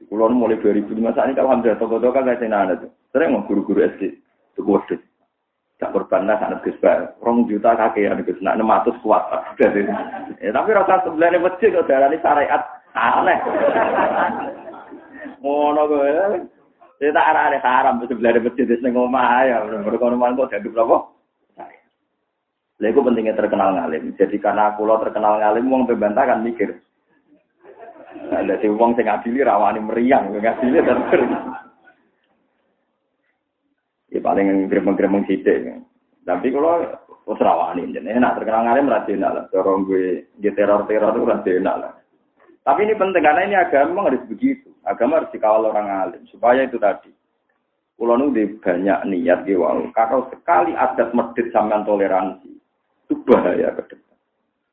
Kulon mulai 2005 saat ini kalau hampir toko-toko kan kasih nana tuh. Sering mau guru-guru SD. Itu kode. Tak korban lah anak gus Rong juta kaki yang gus nak enam ratus kuat. ya, tapi rasa sebenarnya masjid kok darah ini syariat aneh. Ngono gue. Saya tak arah ada haram sebenarnya masjid di sini ngomah ya. Berkonoman kok jadi berapa? Lha iku pentingnya terkenal ngalim. Jadi karena aku lo terkenal ngalim wong bebantah kan mikir. Ada si wong sing adili rawani meriang, ngadili terus. Ya paling gremeng-gremeng sithik. Tapi kalau wis rawani jenenge enak terkenal ngalim ra enak lah. Cara gue di teror-teror itu ra enak lah. Tapi ini penting karena ini agama harus begitu. Agama harus dikawal orang alim supaya itu tadi. Kulo nu banyak niat gitu. Kalau sekali adat medit sampean toleransi, itu bahaya ke depan.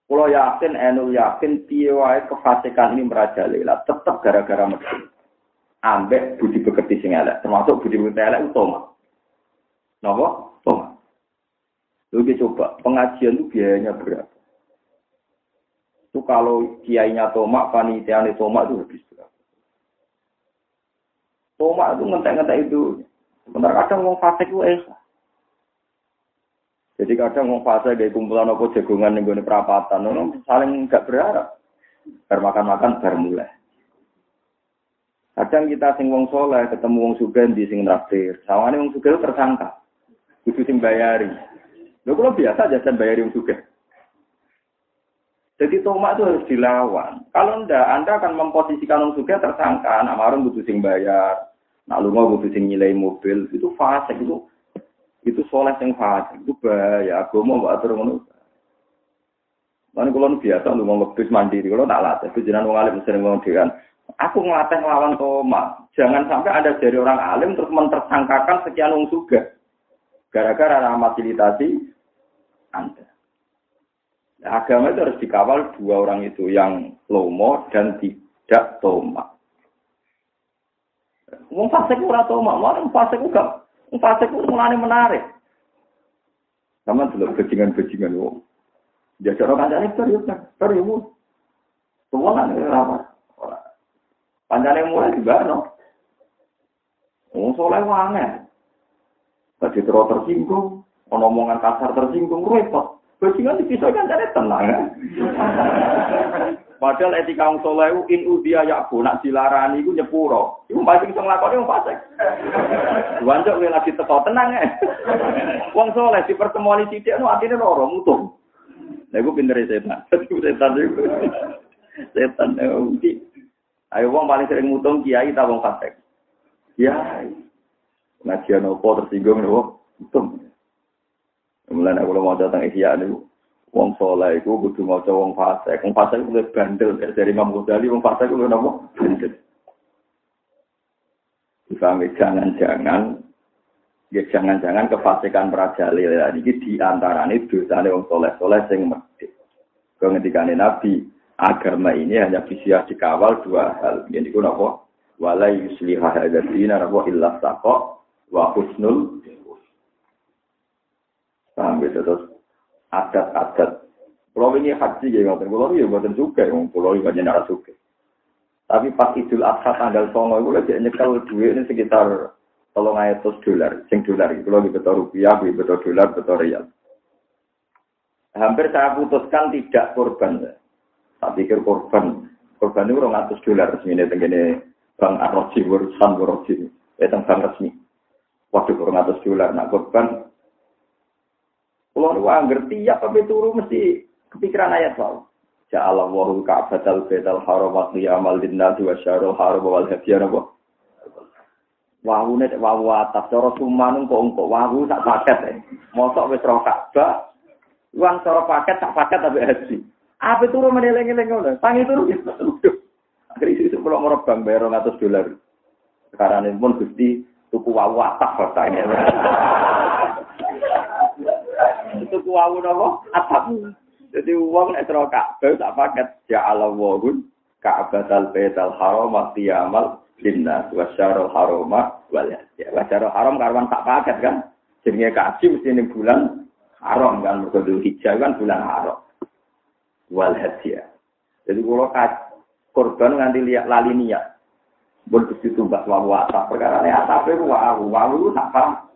Kalau yakin, enu yakin, piye kefasikan ini merajalela, tetap gara-gara mesin. Ambek budi bekerti sing termasuk budi bekerti elek itu toma. Napa? Toma. Lu coba, pengajian itu biayanya berapa? Itu kalau kiainya tomak, panitianya tomak itu habis berapa? Tomak itu ngentek-ngentek itu. Sebentar kadang mau fasik itu esa. Jadi kadang mau fase kayak kumpulan apa jagungan yang gue perapatan, nono saling nggak berharap. Bermakan-makan baru mulai. Kadang kita sing wong soleh ketemu wong sugen di sing traktir. Sawane wong sugen tersangka. Kudu sing bayari. Lho kalau biasa jajan bayari wong sugen. Jadi tomak itu harus dilawan. Kalau ndak, Anda akan memposisikan wong sugen tersangka. Nak marung kudu sing bayar. Nak lunga kudu sing nilai mobil. Itu fase itu itu soleh yang fasik itu bahaya agama mbak atur ngono Mana kalau biasa untuk ngebis mandiri, kalau tak latih, itu jangan orang alim dengan, aku ngelatih ngelawan toma. Jangan sampai ada dari orang alim terus mentersangkakan sekian wong suga. Gara-gara fasilitasi Anda. Nah, agama itu harus dikawal dua orang itu, yang lomo dan tidak toma. Wong fasik ora toma, wong fasik juga Fase itu mulane menarik. Sama dulu bajingan-bajingan wong. Jajak orang kancane bar yo bar yo. Semua kan apa? Pancane mulai juga no. Wong soleh wangen. Tadi terus tersinggung, omongan kasar tersinggung, repot. Bajingan dipisah kan jadi tenang. Ya? Padahal etika wong saleh in udia yaku nak dilarani iku nyepuro. Iku pasti iso nglakoni wong fasik. Wancuk kowe lagi teko tenang ya. Wong saleh di pertemuan sithik nu atine loro mutung. Lah iku pintere setan. setan iku. setan iki. Ayo wong paling sering mutung kiai ta wong fasik. Kiai. Ngajian opo tersinggung lho. Mutung. Mulane aku mau datang ihya niku. Wong soleh iku kudu maca wong fasik. Wong fasik kuwi bandel dari Imam Ghazali wong fasik kuwi napa? Bandel. Dipahami jangan-jangan ya jangan-jangan kefasikan di antara ini dosanya wong soleh-soleh sing medhit. Kau ngendikane Nabi, agama ini hanya bisa dikawal dua hal. Yang itu napa? Wala yuslihah hadzina napa illa saqa wa husnul gitu terus adat-adat. Pulau ini haji ya ngoten, pulau ya buatan juga, pulau ini banyak nara juga. Tapi pas Idul Adha tanggal songo itu lagi nyekel duit ini sekitar tolong atus dolar, sing dolar itu lagi betul rupiah, betul dolar, betul rial. Hampir saya putuskan tidak korban. Tak pikir korban Korban itu 200 dolar resmi ini tenggene Bang Arroji, urusan Arroji. Ya, tentang resmi. Waduh, 200 dolar. Nah, korban kalau nu angger tiap tapi turu mesti kepikiran ayat wow. Ja'ala wahul ka'batal betal haram wa qiyamal linnasi wa syarul haram wal hadiyan apa? Wahu nek wahu atas cara sumanung kok engko wahu tak paket e. Mosok wis roh Ka'bah. Uang cara paket tak paket tapi haji. Apa turu meneleng-eleng ngono? Tangi turu ya. Krisis pulau merok bang bayar 200 dolar. Sekarang ini pun gusti tuku wawu ini. Tuku wawu napa? Atap. Jadi uang nek tero Ka'bah tak paket ya Allah wahun Ka'batal Baitul Haram wa tiyamal linnas wa syarul haram wal ya wa syarul haram karwan tak paket kan. Jenenge kaji mesti ning bulan haram kan mergo hijau kan bulan haram. Wal hadiah. Jadi kalau korban nganti lihat lali niat. Bon Gusti tumbas wawu atap perkara ne atape wawu wawu tak paham.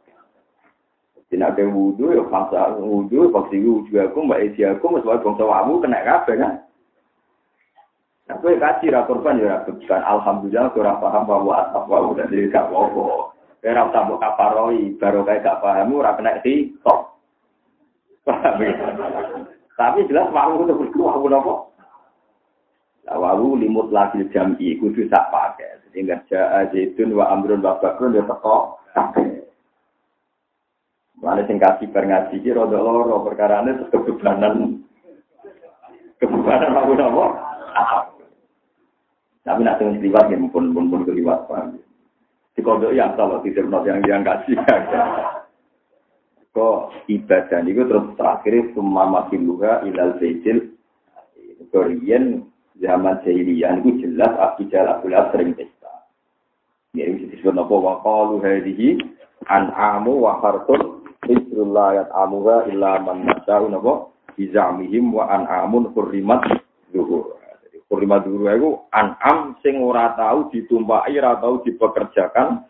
Jadi wudu wudhu, ya bangsa wudhu, bangsa wudhu aku, mbak isi aku, mbak bangsa wamu, kena kabe kan. Aku ya kaji, rakorban ya rakorban. Alhamdulillah, ora paham bahwa atap wae dan jadi gak wopo. Ya rak tambah kaparoi, baru kayak gak pahamu, ora kena di tok. Tapi jelas wamu itu berdua, wamu nopo. Nah, wamu limut lagi jam'i kudu tak pakai. Jadi gak jahat, wa amrun, wa bakrun, ya tokoh, tak. Mana sing kasih bar ngaji ki rada loro perkarane terus kebebanan kebebanan aku napa? Tapi nak sing liwat ya pun pun pun keliwat paham. Di kode yang salah tidak yang yang kasih Kok ibadah itu terus terakhir semua masih luha ilal bejil Korean zaman jahiliyah itu jelas akidah abulah sering pesta. Ya, ini disebut apa? Wa qalu hadhihi an'amu wa hartun Hizrullah ayat amuha illa man nasya'u napa bizamihim wa an'amun hurrimat zuhur. Jadi hurrimat zuhur itu an'am sing ora tahu ditumpaki ora tahu dipekerjakan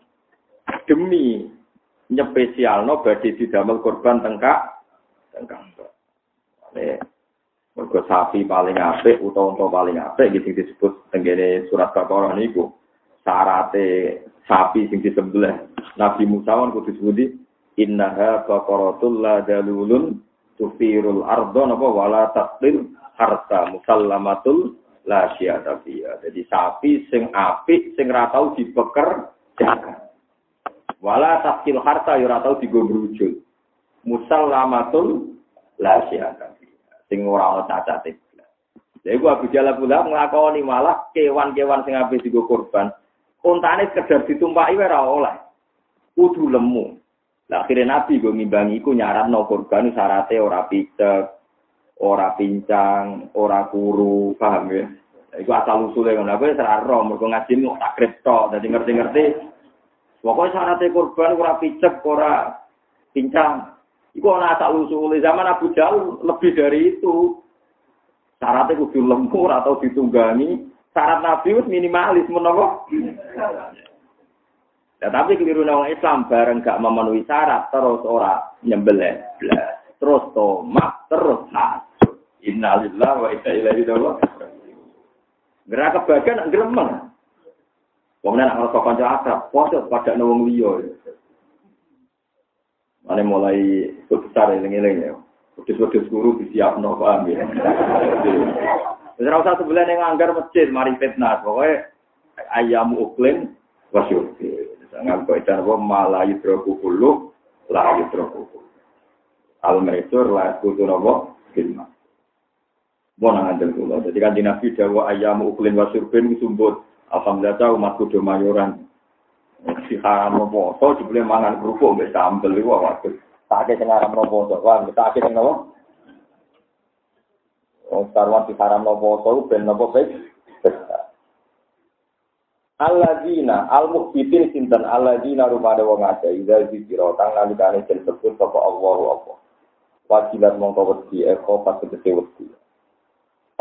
demi nyepesialno badhe didamel korban tengkak tengkak. Ini mergo sapi paling apik utawa unta paling apik gitu disebut tenggene surat Baqarah niku. Sarate sapi sing disembelih Nabi Musa kudu disebut innaha baqaratul la dalulun tufirul ardo napa wala taqlil harta musallamatul la syiyata fiha. Jadi sapi sing apik sing ra tau dipeker jaga. Wala taqlil harta ya ora tau digobrujul. Musallamatul la syiyata. Sing ora ana cacate. Lha iku Abu Jalal pula nglakoni malah kewan-kewan sing apik digo korban. Untane sekedar ditumpaki ora oleh. Kudu lemu. Nah, akhirnya Nabi gue ngimbangi ku nyarat no korban syaratnya ora picek, ora pincang, ora kuru, paham ya? Iku asal usulnya ngono. Aku ora roh, mergo ngaji mau tak kripto, jadi ngerti-ngerti. Pokoknya syaratnya korban ora picek, ora pincang. Iku ana asal usulnya zaman Abu Jahal lebih dari itu. Syaratnya kudu lembur atau ditunggangi. Syarat Nabi minimalis menapa? Ya, tapi keliru orang Islam bareng gak memenuhi syarat terus ora nyembelih terus tomat terus hasud. Innalillah wa inna ilaihi. Gerak kebagian gremeng. Kemudian nak ngerasa kanca akrab, podo pada nawang liya. Mana mulai besar eling-eling ya. Wedus-wedus guru disiapno paham ya. Wis ora usah sebelah ning anggar masjid mari fitnah. Pokoke ayam uklim wasyuki. Jangan kau itu apa malah hidroku kulu, lah hidroku kulu. Almeitur lah kutu nopo kilma. Bona ngajar kulo. Jadi kan di nabi dawa ayam uklin wasurbin sumbut. Alhamdulillah tahu mas mayoran. Si haram nopo. So mangan kerupuk mbak sambel. Wah waktu. Tak ada yang haram nopo. Wah kita ada yang nopo. Oh, sekarang si haram nopo. Ben nopo baik. Alladzina al-mukhbitin sinten alladzina rupane wong akeh ida zikira kang nalikane den sebut sapa Allah apa. Wajibat mongko wedi eko pas tegese wedi.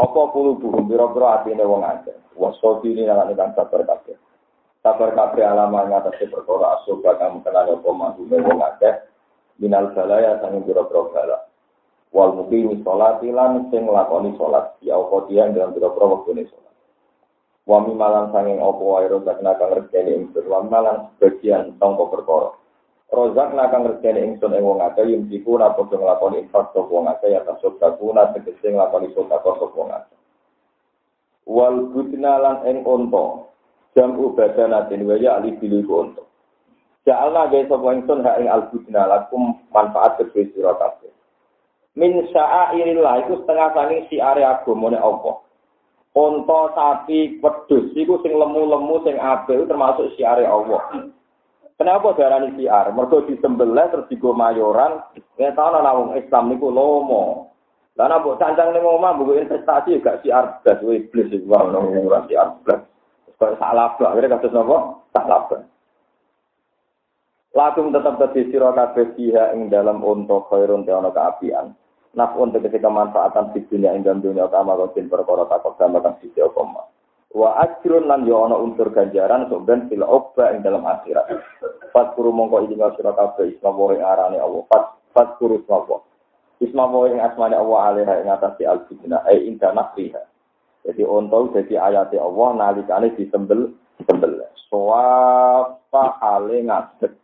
Apa kulo buhum biro-biro atine wong akeh. Wasofi ini nalane kang sabar kabeh. Sabar kabeh alama ngatasi perkara asoba kang kenane apa wong akeh. Minal balaya sang biro-biro bala. Wal muqimi sholati sing lakoni sholat. Ya apa dia dalam biro-biro wektune. Wa mimalan sanging apa wae rozak naka ngerjeni ingsun. Wa mimalan sebagian tongko perkara. Rozak naka ngerjeni ingsun ing wong akeh yen iku ora padha nglakoni infak sapa wong akeh ya tasuk takuna tegese nglakoni sedekah sapa wong akeh. Wal budna lan ing unta. Jam ubadanatin wa ya ali bilu unta. Ja'alna gawe sapa ingsun hak ing al budna lakum manfaat kedue sira kabeh. Min sya'airillah iku setengah saking siare agamane Allah. Unta, sapi, wedhus iku sing lemu-lemu sing apik termasuk siare Allah. Kenapa darani siar? Mergo disembelih terus digo mayoran, nek ana wong Islam niku lomo. Lah nek mbok cancang ning omah mbok investasi gak siar blas iblis iku wae ora siar blas. Kok salah blas, akhirnya kados napa? Salah blas. Lakum tetap tadi sira kabeh ing dalam unta khairun te ana kaapian. Nafun tegese kemanfaatan di dunia ing dunia kama kosin perkara takok sama kang sisi opoma. Wa ajrun lan yo ana unsur ganjaran sok ben fil obba ing dalam akhirat. Fat kuru mongko iki sira kabeh isma wa arane Allah. Fat fat kuru sapa. Isma wa ing asmane Allah alaiha ing atase al-fitna ai inda nafriha. Jadi untuk jadi ayat Allah nalikane disembel sembel. Soapa hale ngadeg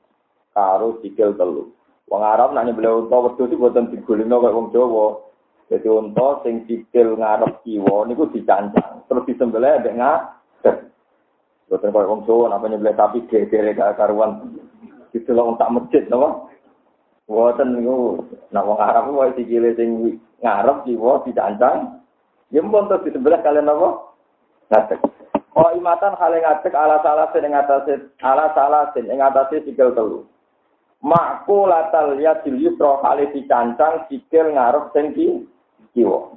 karo sikil telu. Wong Arab nak nyembelih unta wedhus iki boten digolino kaya wong Jawa. Jadi unta sing sikil ngarep kiwa niku dicancang, terus disembelih mbek ngadeg. Boten kaya wong Jawa nak nyembelih sapi gegere gak karuan. Itu tak masjid napa? Boten niku nak wong Arab wae sikile sing ngarep kiwa dicancang. Mpun terus disembelih kalian napa? Ngadeg. Oh imatan hale ngadeg ala salah sing ngatasé ala salah sing ngatasé sikil telu. Makku latal ya yusra kali dicancang sikil ngarep sing kiwa.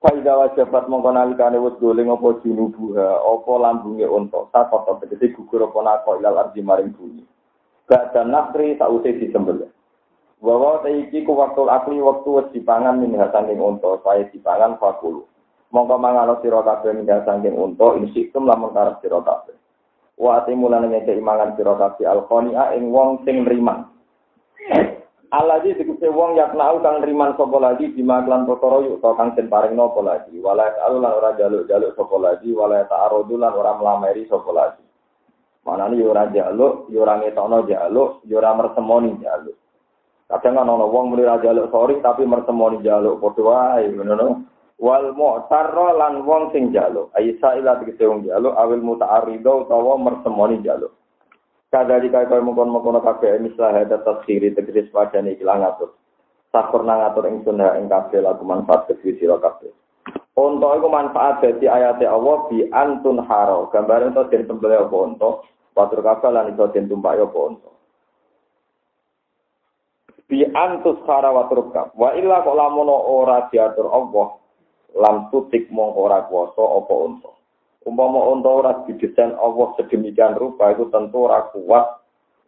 Faida wajabat mongko nalikane wis doling apa junubuha, apa lambunge unta, sakota tegese gugur apa nako ilal ardi maring bumi. Badan nakri sause disembelih. Bahwa iki ku waktu akli waktu wis dipangan min saking unta, saya dipangan fakulu. Mongko mangano sira kabeh min saking unta, insikum lamun karep sira kabeh. Wa timulane ngeke imangan sira kabeh alqania ing wong sing nriman. Aladi dikuse wong yak nau kang nriman sapa lagi di maklan perkara yuk to kang den paring napa lagi. Wala alulan ora jaluk-jaluk sapa lagi wala ta'arudu lan ora mlameri sapa lagi. Manane yo ora jaluk yo ora ngetokno jaluk yo ora mersemoni jaluk. Kadang ana wong muni ra jaluk sorry tapi mersemoni jaluk padha wae ngono wal mu'tarra lan wong sing jaluk aisa ila tegese wong jaluk awil muta'arrido utawa mersemoni jaluk kadari kaya kaya mengkon-mengkon kabeh mislah hada taskhiri tegese padane iki lan ngatur. Sakur nang ngatur ing sunah ing kabeh lagu manfaat kedhi sira kabeh. Unta iku manfaat dadi ayate Allah bi antun haro. Gambar ento den sembelih apa unta? Patur kabeh lan iso den tumpaki apa unta? Bi antus hara wa turkab wa illa kok lamun ora diatur Allah lam tutik mongko ora kuwasa apa unta. Umpama unta ora didesain Allah sedemikian rupa itu tentu ora kuat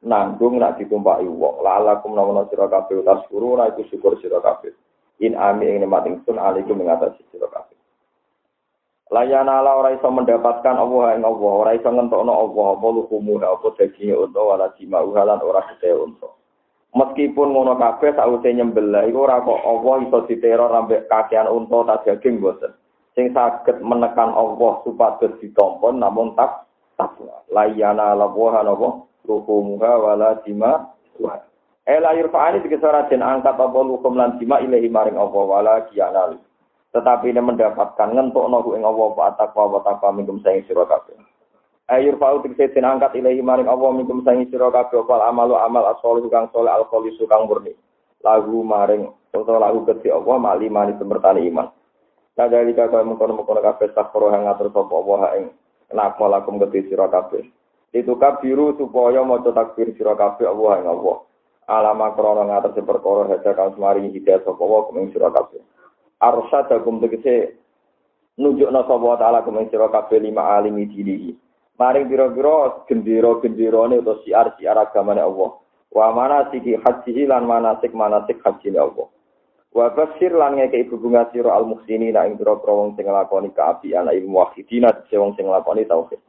nanggung nak ditumpaki wong. Lalakum nawana sira kabeh utas guru ora iku syukur sira kabeh. In ami ing nikmat ingsun alaikum mengatasi sira kabeh. Layana ala ora iso mendapatkan Allah ing Allah, ora iso ngentokno Allah apa lukumu apa daging unta wala jima'u halan ora gede unta. Meskipun ngono kabeh sause nyembelih iku ora kok Allah iso diteror ambek kakean unta ta daging boten. Sing saged menekan Allah supados ditampa namun tak takwa. Layana lawaha napa ruhumuha wala dima wa. Ela yurfa'ani dikesara den angkat apa lukum lan dima ilahi maring Allah wala kiyanal. Tetapi ini mendapatkan ngentuk nogu ing Allah wa takwa wa takwa minggum sayang sira. Ayur fa'u tikse den angkat ilahi maring Allah minkum sangi sira kabeh wal amalu amal asol kang soleh al khalisu kang murni. Lagu maring utawa lagu kedhi Allah mali mali semertani iman. Kadali kaya mengkono-mengkono kabeh sakro yang ngatur sapa Allah ing nakma lakum kedhi sira kabeh. Itu kabiru supaya maca takbir sira kabeh Allah ing Allah. Alama krana ngatur perkara hadza kang semari hidayah sapa Allah kumeng sira kabeh. Arsyadakum tegese nunjukna sapa taala kumeng sira kabeh lima alimi dinihi maring pira-pira gendera-genderane utawa siar-siar agamane Allah. Wa mana siki haji lan manasik manasik haji Allah. Wa basir lan ngeke ibu bunga sira al muhsini ing pira-pira wong sing nglakoni kaapian ilmu wahidina wong sing nglakoni tauhid.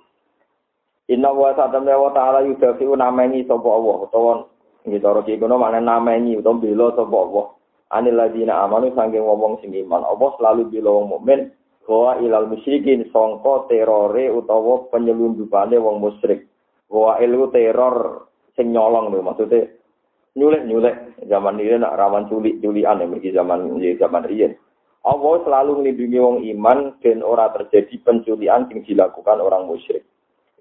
Inna wa ta'ala wa ta'ala yudafi'u namengi sapa Allah utawa nggih cara iki kono maknane namengi utawa bela sapa Allah. Anil ladina amanu sanging wong sing iman. Allah selalu bela wong mukmin Wa ilal musyrikin sangka terore utawa penyelundupane wong musyrik. Wa ilu teror sing nyolong lho maksudnya nyulik-nyulik zaman ini nak rawan culik-culikan ya mungkin zaman ya, zaman riyen. Allah selalu melindungi wong iman dan ora terjadi penculian yang dilakukan orang musyrik.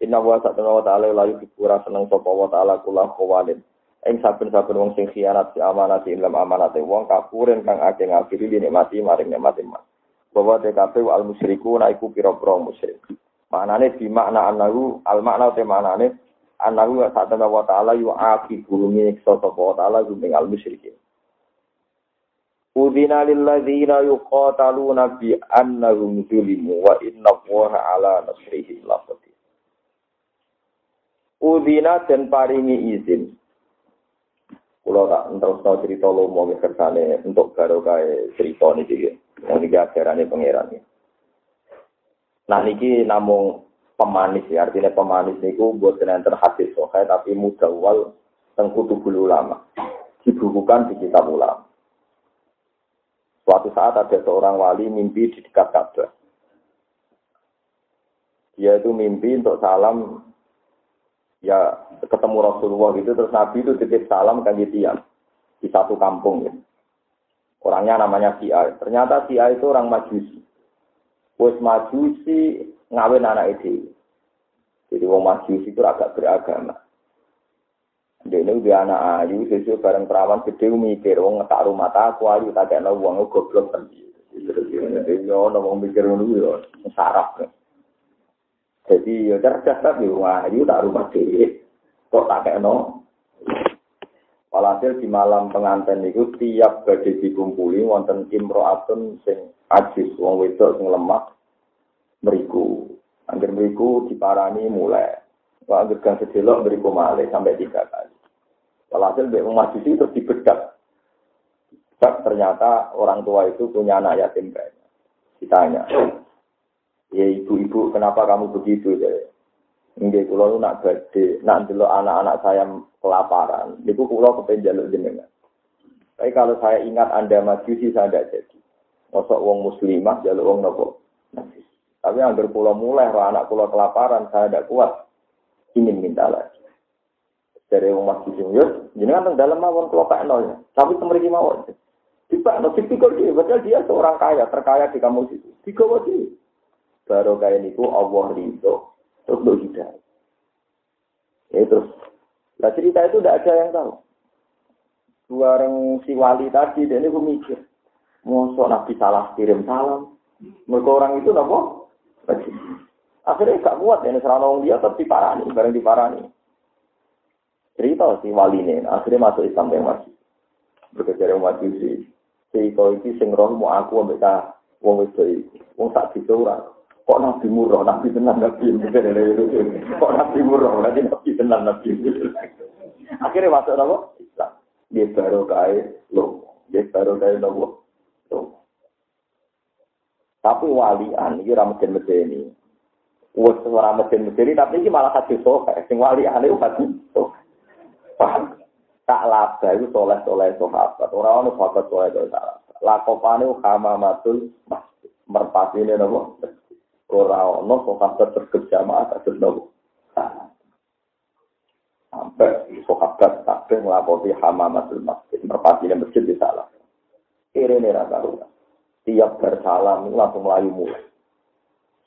Inna wa satana wa ta'ala la yuhibbu seneng sapa wa ta'ala kula khawalin. Ing saben-saben wong sing khianat si amanat ing amanat wong kapuren kang akeh ngafiri nikmati maring nikmati mas. Bahwa TKP al musyriku naiku pira-pira musyrik. Maknane di makna anahu al makna te maknane anahu satana wa ta'ala yu akibu nyiksa sapa wa ta'ala gumeng al musyrikin. Udina lilladzina yuqataluna bi annahum zulimu wa inna Allaha ala nasrihim laqadir. Udina dan paringi izin. Kulo tak terus cerita lo mau kersane untuk baru kayak cerita nih Yang ini ajarannya pangeran Nah niki namung pemanis ya, artinya pemanis niku buat yang terhadis sokai tapi mudawal tengkutu bulu ulama. Dibukukan di kitab ulama. Suatu saat ada seorang wali mimpi di dekat Ka'bah. Dia itu mimpi untuk salam ya ketemu Rasulullah gitu terus Nabi itu titip salam kan tiang di satu kampung ya. Orangnya namanya Sia. Ternyata Sia itu orang Majusi. Wes Majusi ngawin anak itu. Jadi wong Majusi itu agak beragama. Dia ini udah anak ayu, sesuai bareng perawan gede mikir, wong ngetak rumah tak ayu, tak kayak uang goblok kan. Terus dia ngomong mikir dulu ya, sarap. Jadi ya cerdas tapi wahyu tak rumah dhewe. Kok tak kena? Walhasil di malam pengantin itu tiap badhe dikumpuli wonten imro'atun sing ajis wong wedok sing lemah meriku. Angger meriku diparani mulai. Wah, angger gang sedelok meriku malih sampai tiga kali. Walhasil mbek wong majus itu dibedak. Ternyata orang tua itu punya anak yatim banyak. Ditanya, Ya ibu-ibu, kenapa kamu begitu? Ya? Nggih kula nak badhe nak delok anak-anak saya kelaparan. Niku kula kepen jaluk jenengan. Tapi kalau saya ingat Anda majusi saya tidak jadi. Mosok wong muslimah jaluk wong nopo. Tapi agar kula mulai roh anak kula kelaparan saya tidak kuat. Ingin minta lagi. Dari wong majusi yo, jenengan teng dalam mawon kula nol. Tapi temriki mawon. Tiba, no, tipikal dia, padahal dia seorang kaya, terkaya di kampus itu. Tiga wajib baru kayak niku Allah ridho terus lo hidayah. Ya terus. Nah cerita itu tidak ada yang tahu. Dua orang si wali tadi dan ini mikir mosok nabi salah kirim salam. Mereka orang itu nopo akhirnya gak kuat ya serana dia tetap diparani bareng diparani. Cerita si wali ini akhirnya masuk Islam yang masih berkejar yang masih si si kau itu sing roh mau aku ambek wong itu wong tak bisa Kok nabi murah, nabi tenang nabi Kok nabi murah, nanti nabi tenang nabi Akhirnya masuk apa? Islam. Dia baru kaya lo, dia baru kaya lo. Tapi walian, ini ramadhan medeni. Wes ora mesin medeni, tapi ini malah hati sohe. Sing walian itu hati. Paham? Tak laba itu soleh-soleh sahabat. Orang-orang sahabat soleh itu sahabat. Lakopane hamamatul merpati ini nopo ora ono sahabat berjamaah kados nopo. Sampai sahabat kabeh nglakoni hamamatul masjid. Merpati masjid di salah. Ini rata tiap bersalam langsung melayu mulai.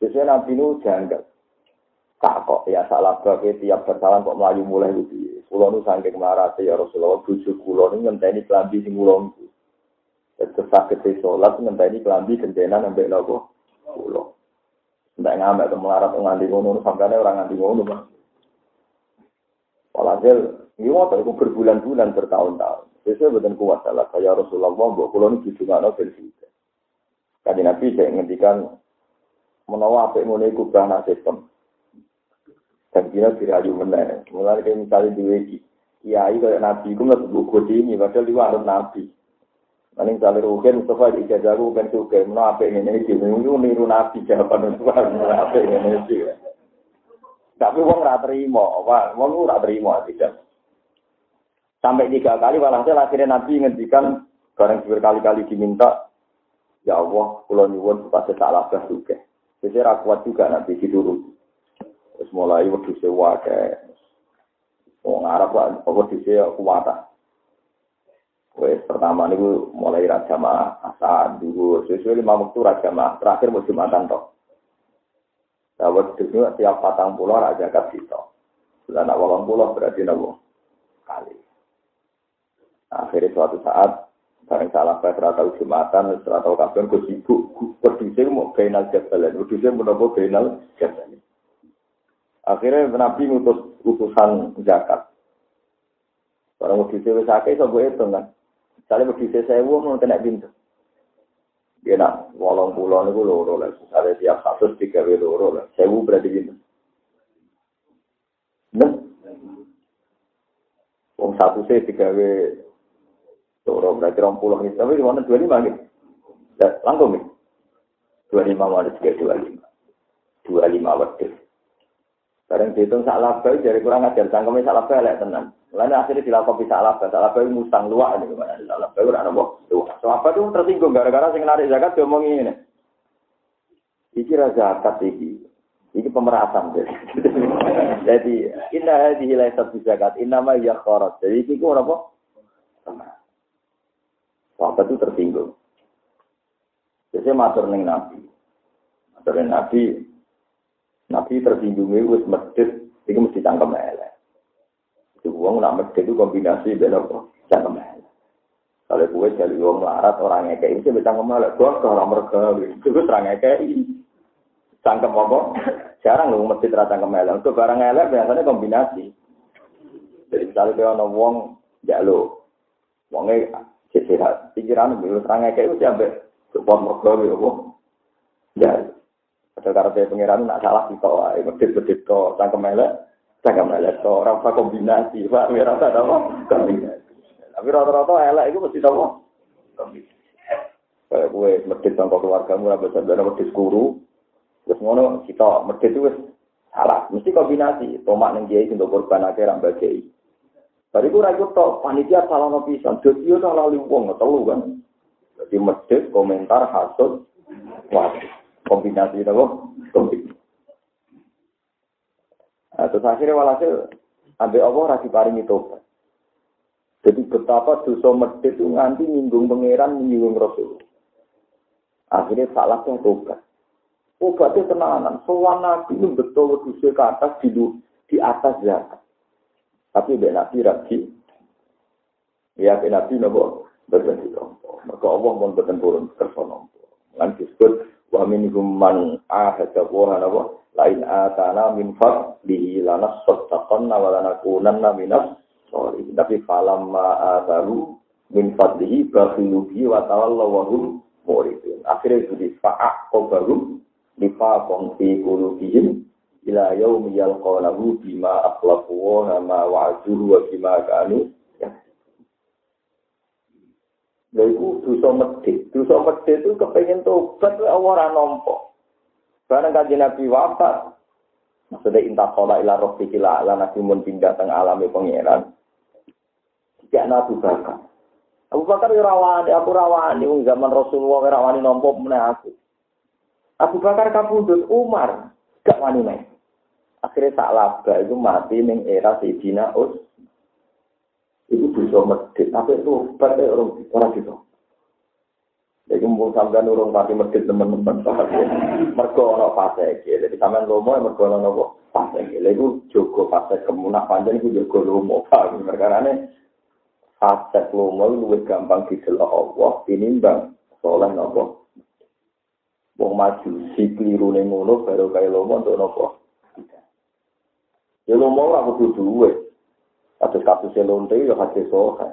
Sesuai nabi nu janggal tak kok ya salah bagai tiap bersalam kok melayu mulai itu pulau nu sangking marah ya Rasulullah bujuk pulau nu ngenteni kelambi sing pulau nu Terus sakit sholat ngenteni kelambi gendena nambah nopo? Pulau tidak ngamek atau melarat nganti ngono sampai orang nganti ngono bang. Walhasil, ini waktu itu berbulan-bulan bertahun-tahun. Biasanya betul kuat salah saya Rasulullah bahwa pulau ini juga nobel juga. Kali Nabi saya ngendikan menawa apa yang mulai kubah sistem. Dan kira dirayu meneh. Mulai kayak misalnya di. Kiai kayak Nabi itu nggak sebut ini, padahal dia harus Nabi. Paling kali rugen Mustafa ijazah kan suka mau apa ini ini niru niru nabi jawaban apa ini ini Tapi wong rata terima, wah wong ora terima tidak. Sampai tiga kali walhasil akhirnya nabi ngendikan bareng berkali-kali diminta Ya Allah, kula nyuwun supaya salah bah juga. Jadi ra kuat juga nanti dulu. Terus mulai wedhus sewa kayak Wong Arab kok wedhus kuat. Wes pertama niku mulai raja mah asal dulu sesuai lima waktu raja mah terakhir mau jumatan toh. Dawet itu tiap patang pulau raja kat situ. Sudah nak walang pulau berarti nabo kali. Akhirnya suatu saat bareng salah saya serata jumatan serata kabar gue sibuk berdua mau final jabalan berdua mau nopo final. Akhirnya Nabi ngutus utusan zakat. Orang mau disebut sakit, gue itu kan. Misalnya berdiri sewu mau kena pintu. Dia nak wolong pulau niku loro lah. Misalnya tiap satu tiga loro lah. Sewu berarti pintu. Nah, Wong satu c tiga loro berarti rom pulau ini. Tapi di mana dua lima gitu. Langsung nih. Dua lima mana tiga dua lima. Dua lima waktu. Bareng dihitung sak laba jadi kurang ajar cangkeme sak laba elek tenan. Lalu akhirnya dilakukan bisa laba, sak laba musang luak ini gimana? Sak laba ora luak. So apa itu tersinggung gara-gara sing narik zakat diomongi ini. Iki ra zakat iki. Iki pemerasan. Jadi inna hadhihi laysat zakat, inna ma hiya kharat. Jadi iki ku apa? Sahabat itu tersinggung. Jadi matur ning Nabi. Matur ning Nabi, Nabi tersinggung itu medit, itu mesti cangkem elek. Itu uang nak medit itu kombinasi dengan apa? Cangkem elek. Kalau gue jadi uang larat orang ngekei itu bisa cangkem elek. Gue ke orang mereka, itu gue serang ngekei. Cangkem apa? Jarang lu medit rata cangkem elek. Untuk barang elek biasanya kombinasi. Jadi misalnya kalau ada uang, ya lu. Uangnya sehat. Pikiran lu serang ngekei itu sampai support mereka, ya. Ada karena pengiran nak salah kita wae, medit-medit to, cangkem elek, cangkem elek to, rasa kombinasi, Pak, ya rasa apa? Kombinasi. Tapi rata-rata elek itu mesti apa? Kombinasi. Kayak gue medit sama keluargamu, rapat sadar medit guru, terus ngono kita medit itu salah, mesti kombinasi. Tomak neng kiai untuk korban akhir ambak kiai. Tadi gue ragu tok, panitia salah pisan, jadi salah liwong, telu kan. Jadi medit, komentar, hasut, wajib kombinasi itu kombinasi. Nah, terus akhirnya walhasil ambil Allah rasi paring itu. Jadi betapa dosa medit itu nganti nyinggung pangeran, nyinggung Rasul. Akhirnya salah yang tobat. Obatnya tenanan. Soal nabi itu betul dosa ke atas di, di atas zakat. Tapi dia nabi rabi. Ya, nabi nopo berbentuk Allah mau berbentuk turun kersa nompo. Minhum man ahada wa hanawa lain atana min fadlihi lana sattaqanna wa lanakunanna minas sholihin tapi falamma ataru min fadlihi bakhilu bihi wa tawallaw wa hum muridun. Akhirnya itu di fa'ak qabarum nifaqon fi qulubihim ila yaumi yalqawnahu bima akhlafu wa ma wa'aduhu wa bima kanu Lha iku dosa medhit. Dosa medhit itu kepengen tobat kok ora nampa. Barang kanjeng Nabi wafat, maksudnya intah kola ila rofi kila ala nabi mun pindah teng alami pangeran. Tidak Abu Bakar. Abu Bakar ya rawani, aku rawani, zaman Rasulullah rawani nompo meneh aku. Abu Bakar kabundut Umar, gak wani main. Akhirnya tak laba itu mati ning era Sayyidina itu bisa medit, tapi itu pada orang orang itu. Jadi mumpung sampai nurung pati medit teman-teman Mereka ono fase jadi sampai lomo mereka ono fase Lalu itu jogo fase kemunak panjang itu jogo lomo pak. Mereka ini fase lomo lebih gampang didelok Allah tinimbang soleh nopo. Wong maju si keliru ning ngono baru kaya lomo untuk nopo. Ya lomo ora kudu duwe. Kasus kasus lonte ya hadis sohe.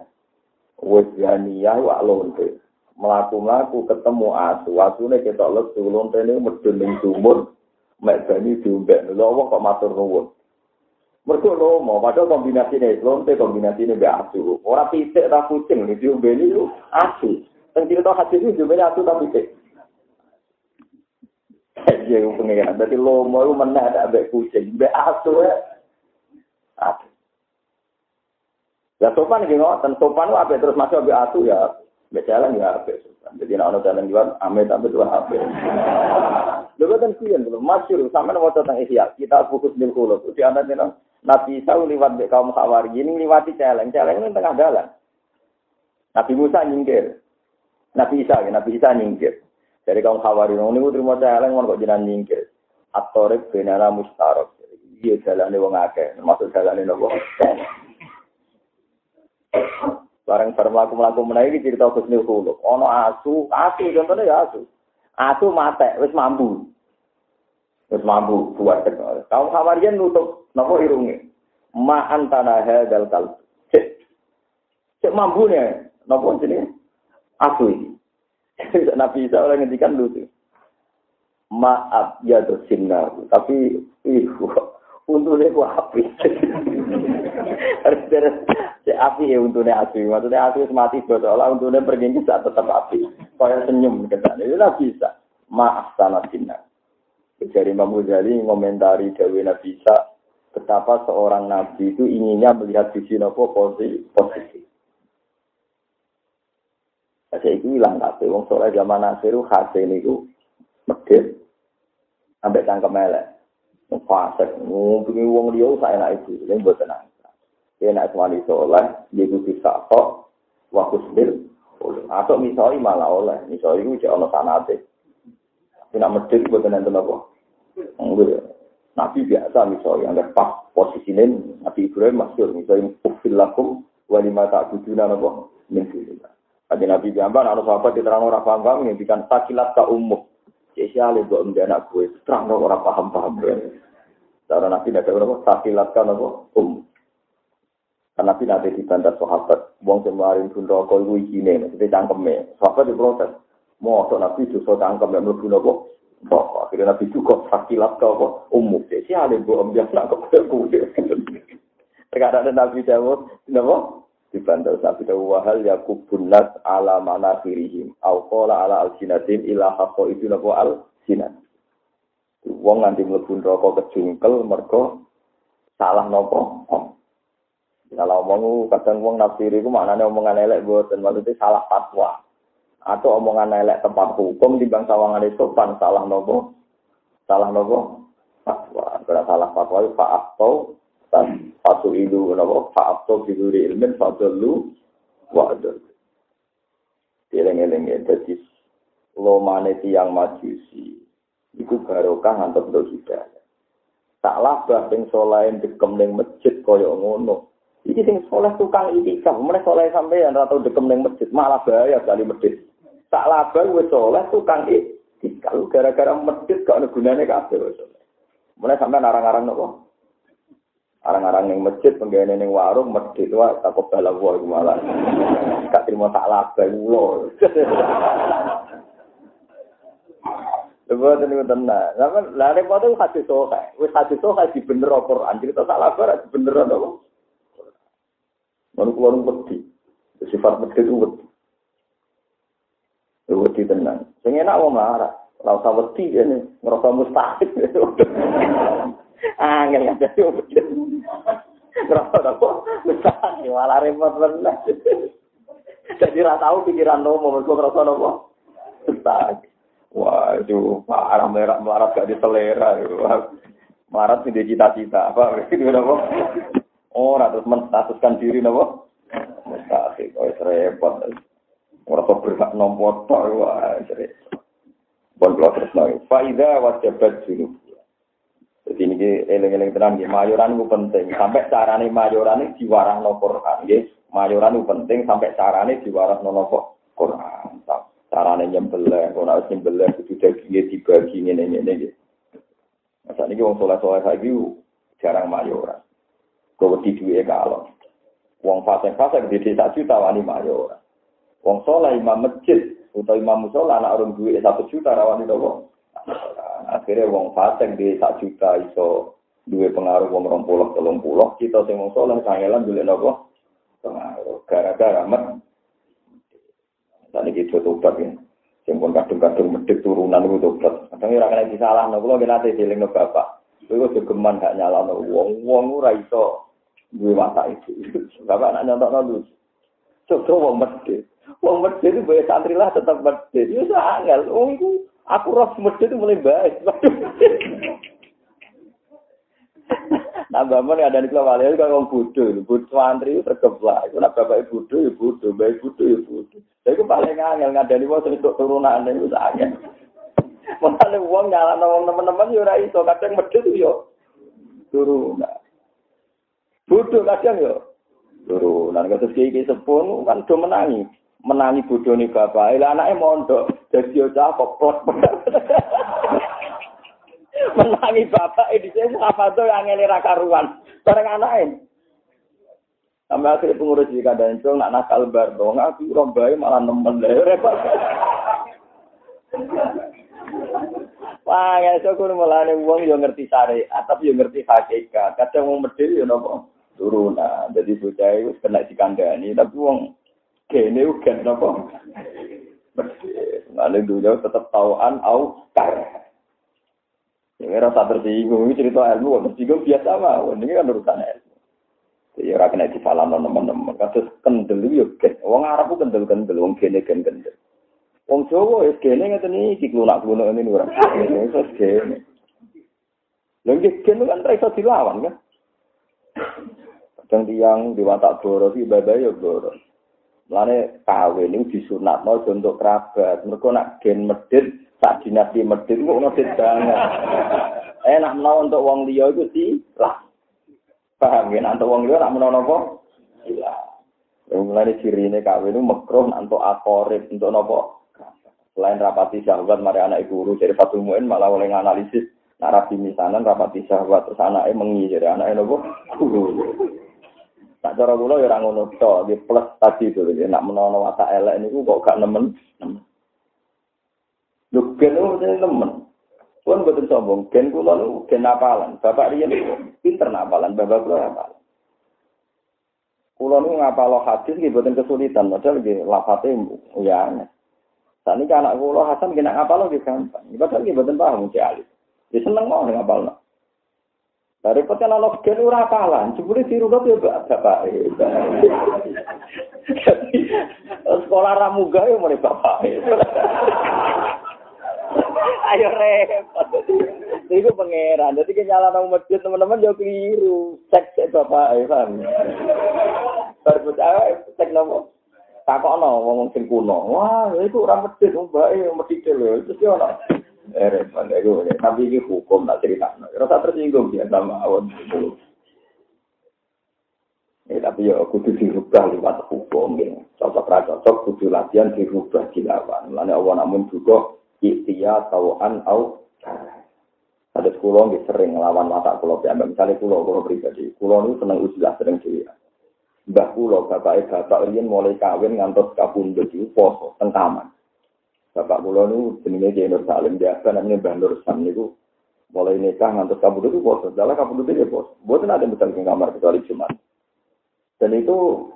Wes ya wak lonte. Melaku-melaku ketemu asu. Asune kita lesu. Lonte ini medun ning sumur. Mek bani diumbek. Lho kok matur nuwun. Mereka lo mau padahal ini lonte kombinasi ini be asu. Orang pitik tak kucing ini diumbe ini asu. Kita tahu hadis ini diumbe asu tak pitik. Jadi pengen. Jadi lo mau mana ada be kucing be asu ya. Asu. Ya sopan iki ngoten, sopan ku ape terus masuk abe atu ya Mbak jalan ya apa? Jadi nak ono jalan jual, ame tapi jual apa? Lalu kan kian belum masyur, sama nama tentang ihya. Kita fokus di kulo. Di anak ini Nabi Isa lewat di kaum Khawari. Ini lewati celeng. Celeng ini tengah jalan. Nabi Musa nyingkir. Nabi Isa, ya, Nabi Isa nyingkir. Dari kaum Khawari. Ini terima celeng, mau kok jinan nyingkir. Atorek benana mustarok. Iya jalan wong akeh, termasuk jalan ini nopo. Barang bareng melaku melaku menaiki cerita Husnul Khuluq. Ono asu, asu contohnya ya asu. Asu mate, wis mampu. Wis mampu buat teknologi. Kaum Hawarian nutup nopo irunge. Ma antana hadal kal. Cek. Cek mampu nih. Nopo sini? Asu ini. Nabi Isa oleh ngendikan dulu. Maaf ya dosinna. Tapi ih untune ku api. Cek api ya untune api. Maksudnya api mati bodoh untune pergi bisa tetap api. Kaya senyum kesan. Itu lah bisa. Maaf sana sinna. Dari Imam Ghazali ngomentari Dewi Nabi Isa betapa seorang nabi itu inginnya melihat sisi nopo positif. Saya itu hilang tapi wong soalnya zaman Nasiru hasil itu medit sampai tangkem elek fasik. Ngumpulin uang dia saya naik itu ini buat tenang naik semua soleh dia kudu kok waktu sendiri atau misalnya malah oleh. Misalnya itu jangan sanate. Tidak medit buat tenang tenang enggak. Nabi biasa misalnya ada pas posisinya Nabi Ibrahim masuk misalnya ufil lakum walima tak bujuna nopo min Ada Nabi Jamban, ada sahabat diterang orang paham-paham, yang bikin sakilat ke umum. Jadi buat menjadi anak gue, terang orang paham-paham. Cara Nabi tidak ada apa, sakilatkan apa, um. Karena Nabi nanti dibantah sahabat, wong semarin pun rokok itu izine, maksudnya cangkemnya. Sahabat diprotes, mau atau Nabi justru yang melebu nopo. Rokok, akhirnya Nabi juga sakilat ke apa, umum. Jadi ada buat biasa nak gue. Terkadang ada Nabi Dawud, kenapa? Dibantah Nabi Dawud, wahal yakubun nas ala mana firihim, au ala al-sinatin ila haqo itu nopo al-sinat. Wong nganti mlebu neraka kejungkel mergo salah nopo. Salah omong kadang wong nafsiri iku maknane omongan elek mboten maksudnya salah fatwa. Atau omongan elek tempat hukum timbang sawangan sopan salah nopo? Salah nopo? Fatwa. Kalau salah fatwa itu atau dan fatu ilu nopo atau biduri ilmin fadlu wa adul. Eleng-eleng ya, lo mana tiang majusi, iku barokah ngantos untuk hidayah. Tak labah sing soleh dekem masjid kaya ngono. Iki sing soleh tukang itikaf, mulai soleh sampean ora tau dekem ning masjid, malah bahaya kali masjid. Tak labah wis soleh tukang itikaf gara-gara masjid gak ono gunane kabeh wis. Mulai sampean arang-arang nopo? Arang-arang ning masjid, penggene ning warung, masjid wae takut bala wae malah. Gak terima tak labah ulo. Sebuah ini tenang. Sama lah repot itu hadis soha. Wis hadis soha di bener Quran. Kita salah bar di bener apa? Lalu keluar wedi. Sifat wedi itu wedi. Tenang. Sing enak wong marah. Ora usah wedi ngerasa mustahil. Angel ada wedi. Ngerasa apa? Mustahil malah repot bener. Jadi ra tahu pikiran nomo, mergo ngerasa nopo. Mustahil. Wah, itu parah merah melarat gak diselera. Melarat sih cita-cita. Apa? Itu apa? Oh, terus menstatuskan diri apa? Mustahil, oh, repot. Tuh berhak nombor wah, jadi. Bon terus nol. Faida wajabat dulu. Jadi ini eleng-eleng tenang, ya. mayoran itu penting. Sampai carane mayoran ini diwarah no Quran. Ya. Mayoran itu penting sampai carane diwarah no Quran. carane nyembelih, ora harus nyembelih kudu dagingnya dibagi ngene-ngene iki. Masa niki wong saleh-saleh saiki jarang mayoran. Kok wedi duwe kalau. Wong fasik-fasik di desa juta wani mayoran. Wong saleh imam masjid utawa imam musola anak orang duwe satu juta rawani to Akhirnya wong fasik di sak juta iso duwe pengaruh wong rong puluh telung puluh kita sing wong saleh kangelan dulu nopo pengaruh gara-gara met Tadi kita tobat ya. Sempun kadung-kadung medit turunan itu tobat. Kadang ora kena disalah no kula nate dieling no bapak. Kowe kok geman gak nyalano wong. Wong ora iso duwe mata itu. Bapak nak nyontokno lu. Coba wong medit. Wong medit itu santri lah tetap medit. Ya angel. Wong iku aku roh medit itu mulai baik. Nah, bapak ada di keluar itu kalau bodoh, bodoh santri itu tergeblak. Itu nak bapak bodoh, ya bodoh, baik bodoh, ya bodoh. Jadi itu paling angel ngadani wong sing turunan itu angel. Mana uang nyala nawang teman-teman yo ora iso kadang medhit yo turunan. Bodoh kadang yo turunan. Kados iki sepun kan do menangi. Menangi nih bapak. Lah anaknya mondok jadi cah kok menangi bapak ini saya apa tuh yang ngelera karuan. Bareng anaknya sampai akhirnya pengurus di kadang itu nak nakal bar dong aku rombai malah nemen deh repot. Wah, ya so kudu mulane wong yo ngerti syariat, tapi yo ngerti hakikat. Kadang wong medhil yo nopo? Turunan. Jadi bocah iku kena dikandani, tapi wong kene uga nopo. Lalu dulu tetap tauan au kar. Ini rasa tersinggung, ini cerita ilmu, tersinggung biasa mah, ini kan urusan ilmu. Jadi orang kena disalam teman-teman, kasus kendel ya, wong Arab itu kendel-kendel, wong gene kendel. Wong Jawa ya gene ngeten iki klunak-klunak ini ora. Iso gene. Lha gene kan ra iso dilawan kan. Kadang tiang di watak boros ibadah ya boros. Mulane kawin niku disunatno untuk kerabat. Mergo nak gen medit tak dinasti medit kok medit banget. Enak menawa untuk wong liya iku sih lah. Paham ya, untuk wong liya nak menawa napa? Iya. Mulane cirine kawin itu makruh untuk akorib, untuk napa? Selain rapati sahabat, mari anak guru jadi Fatul Mu'in malah oleh analisis narasi misanan rapati sahabat terus anaknya mengi jadi anaknya nopo guru. Tak cara kula ya ora ngono to, plus tadi itu ya nak menawa watak elek niku kok gak nemen. Lho gen itu temen. Pun betul sombong, gen kula nu gen napalan. Bapak riyen niku pinter napalan, bapak kula napalan. Kula nu ngapalo hadis nggih boten kesulitan, padahal nggih lafate ya aneh. Saat ini anak kula Hasan kena ngapalo nggih gampang. Padahal nggih boten paham mesti alis. Ya seneng mau ngapalno. Dari peten ana gen ora apalan, jebule dirunut ya bapak. Sekolah ramuga ya mulai bapak. Ayo repot. Itu pangeran. Jadi kenyala nang masjid teman-teman jauh keliru. Cek cek bapak kan. Baru cek nopo. Takono ngomong sing kuno. Wah, itu ora masjid wong bae medhit lho. Terus yo Eh repot iku. Tapi iki hukum tak cerita. Rasa tersinggung dia sama awon. Ya, tapi ya kudu dirubah lewat hukum ya. Cocok cocok kudu latihan dirubah dilawan. Mulane Allah namun juga ikhtiya tauan au ada sekolah yang sering ngelawan mata kulo piambak misalnya kulo kulo pribadi kulo ini seneng ujilah sering sih mbah kulo bapak rian mulai kawin ngantos kapundut itu poso tengkaman bapak kulo ini jenenge Kiai Nur Salim. Biasa namanya? Mbah Nur Sam niku. Mulai nikah ngantos kapundut itu poso dalam kapundut itu poso buat ada yang bisa kamar kecuali Jumat. Dan itu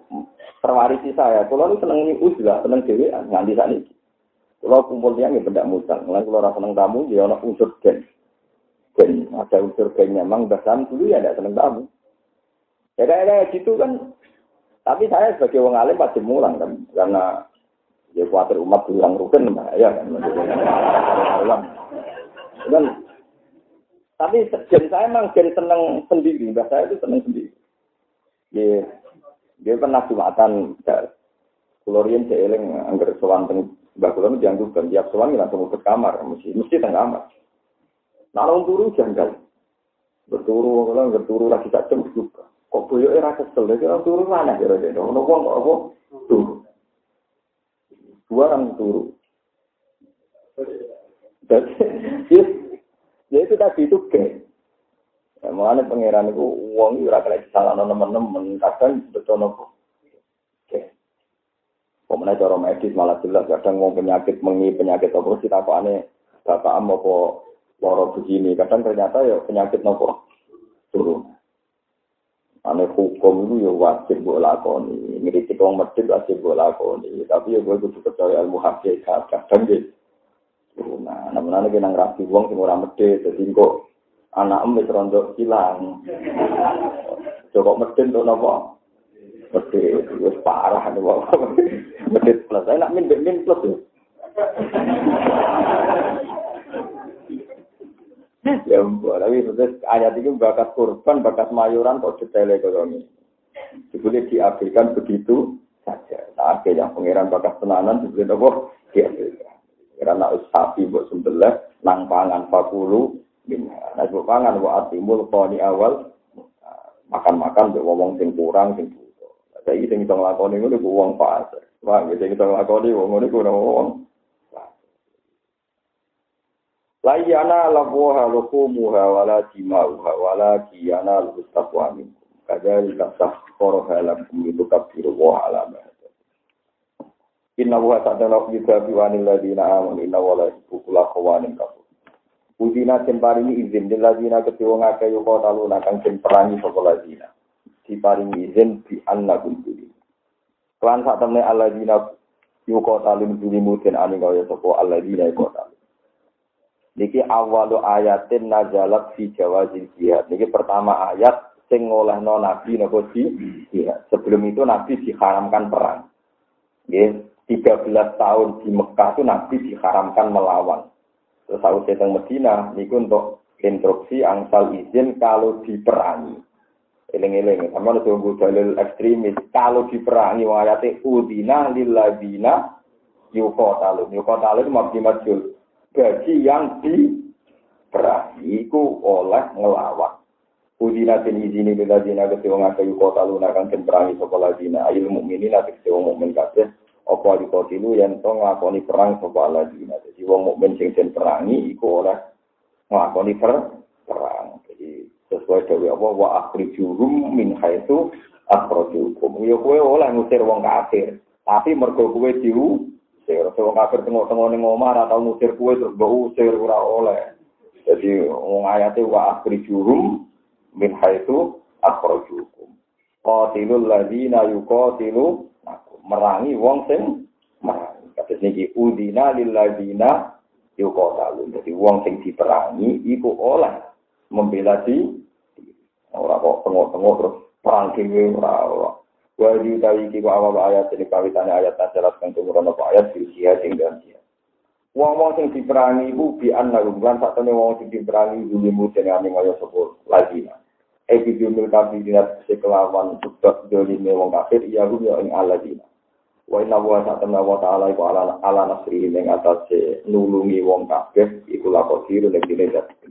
terwarisi saya. Kulo ini seneng ujilah seneng dewi nganti saat ini kalau kumpul dia nggak benda mutang, lalu kalau rasa seneng tamu, dia ada unsur gen. Gen, ada unsur gennya, memang bahkan dulu ya ada seneng tamu. Ya kayak kayak gitu kan. Tapi saya sebagai wong alim pasti mulang kan, karena ya khawatir umat bilang rukun bahaya kan. kan tapi gen saya memang gen seneng sendiri, mbak saya itu seneng sendiri. Dia, dia pernah jumatan, Kulorian seeling anggar sowan Mbak Kulon dianggap tiap suami langsung ke kamar, mesti mesti tengah kamar. Nah, turu janggal. Berturu, kalau berturu lagi tak cem juga. Kok boyok era kesel, orang turu mana kira-kira? Kok apa? Turu. Dua orang turu. Jadi, ya itu tadi itu ke. Ya, mengenai pangeran itu uang itu rakyat salah teman-teman, kadang betul nopo. Pemenang cara medis malah jelas kadang mau penyakit mengi penyakit apa sih tak aneh bapak mau kok loro begini kadang ternyata ya penyakit nopo turun. Aneh hukum itu ya wajib buat lakoni, ngiritik wong medit wajib buat lakoni, tapi ya gue butuh percaya ilmu hakikat kadang gitu. Nah, namun aneh kena ngerapi wong sing ora medit, jadi kok anak em wis rondo hilang. Coba medit tuh nopo Medit, wis parah nih wong. Medit plus, saya nak min min plus ya. ampun, tapi terus ayat itu bakat kurban, bakat mayuran kok detail ekonomi. Dibeli diambilkan begitu saja. Nah, yang pangeran bakat tenanan dibeli apa? Diambilkan. Karena sapi buat sembelah, nang pangan fakulu, Nah, buat pangan buat atimul koni awal, makan-makan buat ngomong sing kurang, sing butuh. Saya sing kita ngelakoni itu uang pas. Wah, kita kita ngelakoni uang itu uang La yana labuha lukumuha wala jima'uha wala kiyana lustaqwa minkum. Kadhalika sakhkharaha lakum litukabbiru wa ala ma Inna wa ta'ala juga biwanil ladina amun inna wa la khawanin kafur. Udina den paringi izin lil ladina kedua ngake yuko talu nakang den perangi sapa ladina. Diparingi izin bi anna kuntuli. Kelan sak temne aladina yuko talu duli muden ani kaya sapa aladina yuko. Niki awalu ayatin nazalat fi jawazil jihad. Niki pertama ayat sing ngolehno nabi napa di jihad. Sebelum itu nabi diharamkan perang. Nggih, 13 tahun di Mekah itu nabi diharamkan melawan. Terus aku datang Medina niku untuk instruksi angsal izin kalau diperangi. Eling-eling, sama tunggu dalil ekstremis. Kalau diperangi, wayate udina lilladina yukotalun. Yukotalun mabdi majul bagi yang diperangi itu oleh ngelawan. Udina tin izini bila dina kecewa ngakayu kota luna kan ken perangi sopa dina ayil mukminin nanti kecewa mukmin kabeh apa di kotilu yang to ngakoni perang sopa dina. Jadi wong mukmin sing den perangi iku oleh ngakoni per perang. Jadi sesuai dewe apa wa akhrijuhum min haitsu akhrajukum. Yo kowe oleh ngusir wong kafir, tapi mergo kowe usir. Wong kafir tengok-tengok ning omah ora tau ngusir kuwe terus mbok usir ora oleh. Jadi wong ayate wa akhrijuhum min haitsu akhrajukum. Qatilul ladzina yuqatilu merangi wong sing merangi. Kados niki udina lil ladzina yuqatalu. Jadi wong sing diperangi iku oleh membela di ora kok tengok-tengok terus perang dhewe ora Wa diutawi iki ku awal ayat ini kawitane ayat nasarat kang tumurun apa ayat silsiah sing dan sia. Wong-wong sing diperangi iku bi anna lan sakjane wong sing diperangi zulimu dene kaya sapa lagi. Eki jumil kafir dina sekelawan sebab dolime wong kafir iya hum ya ing aladina. Wa inna wa wa ta'ala iku ala ala nasri ing atas nulungi wong kafir iku lakon diru nek dene dadi.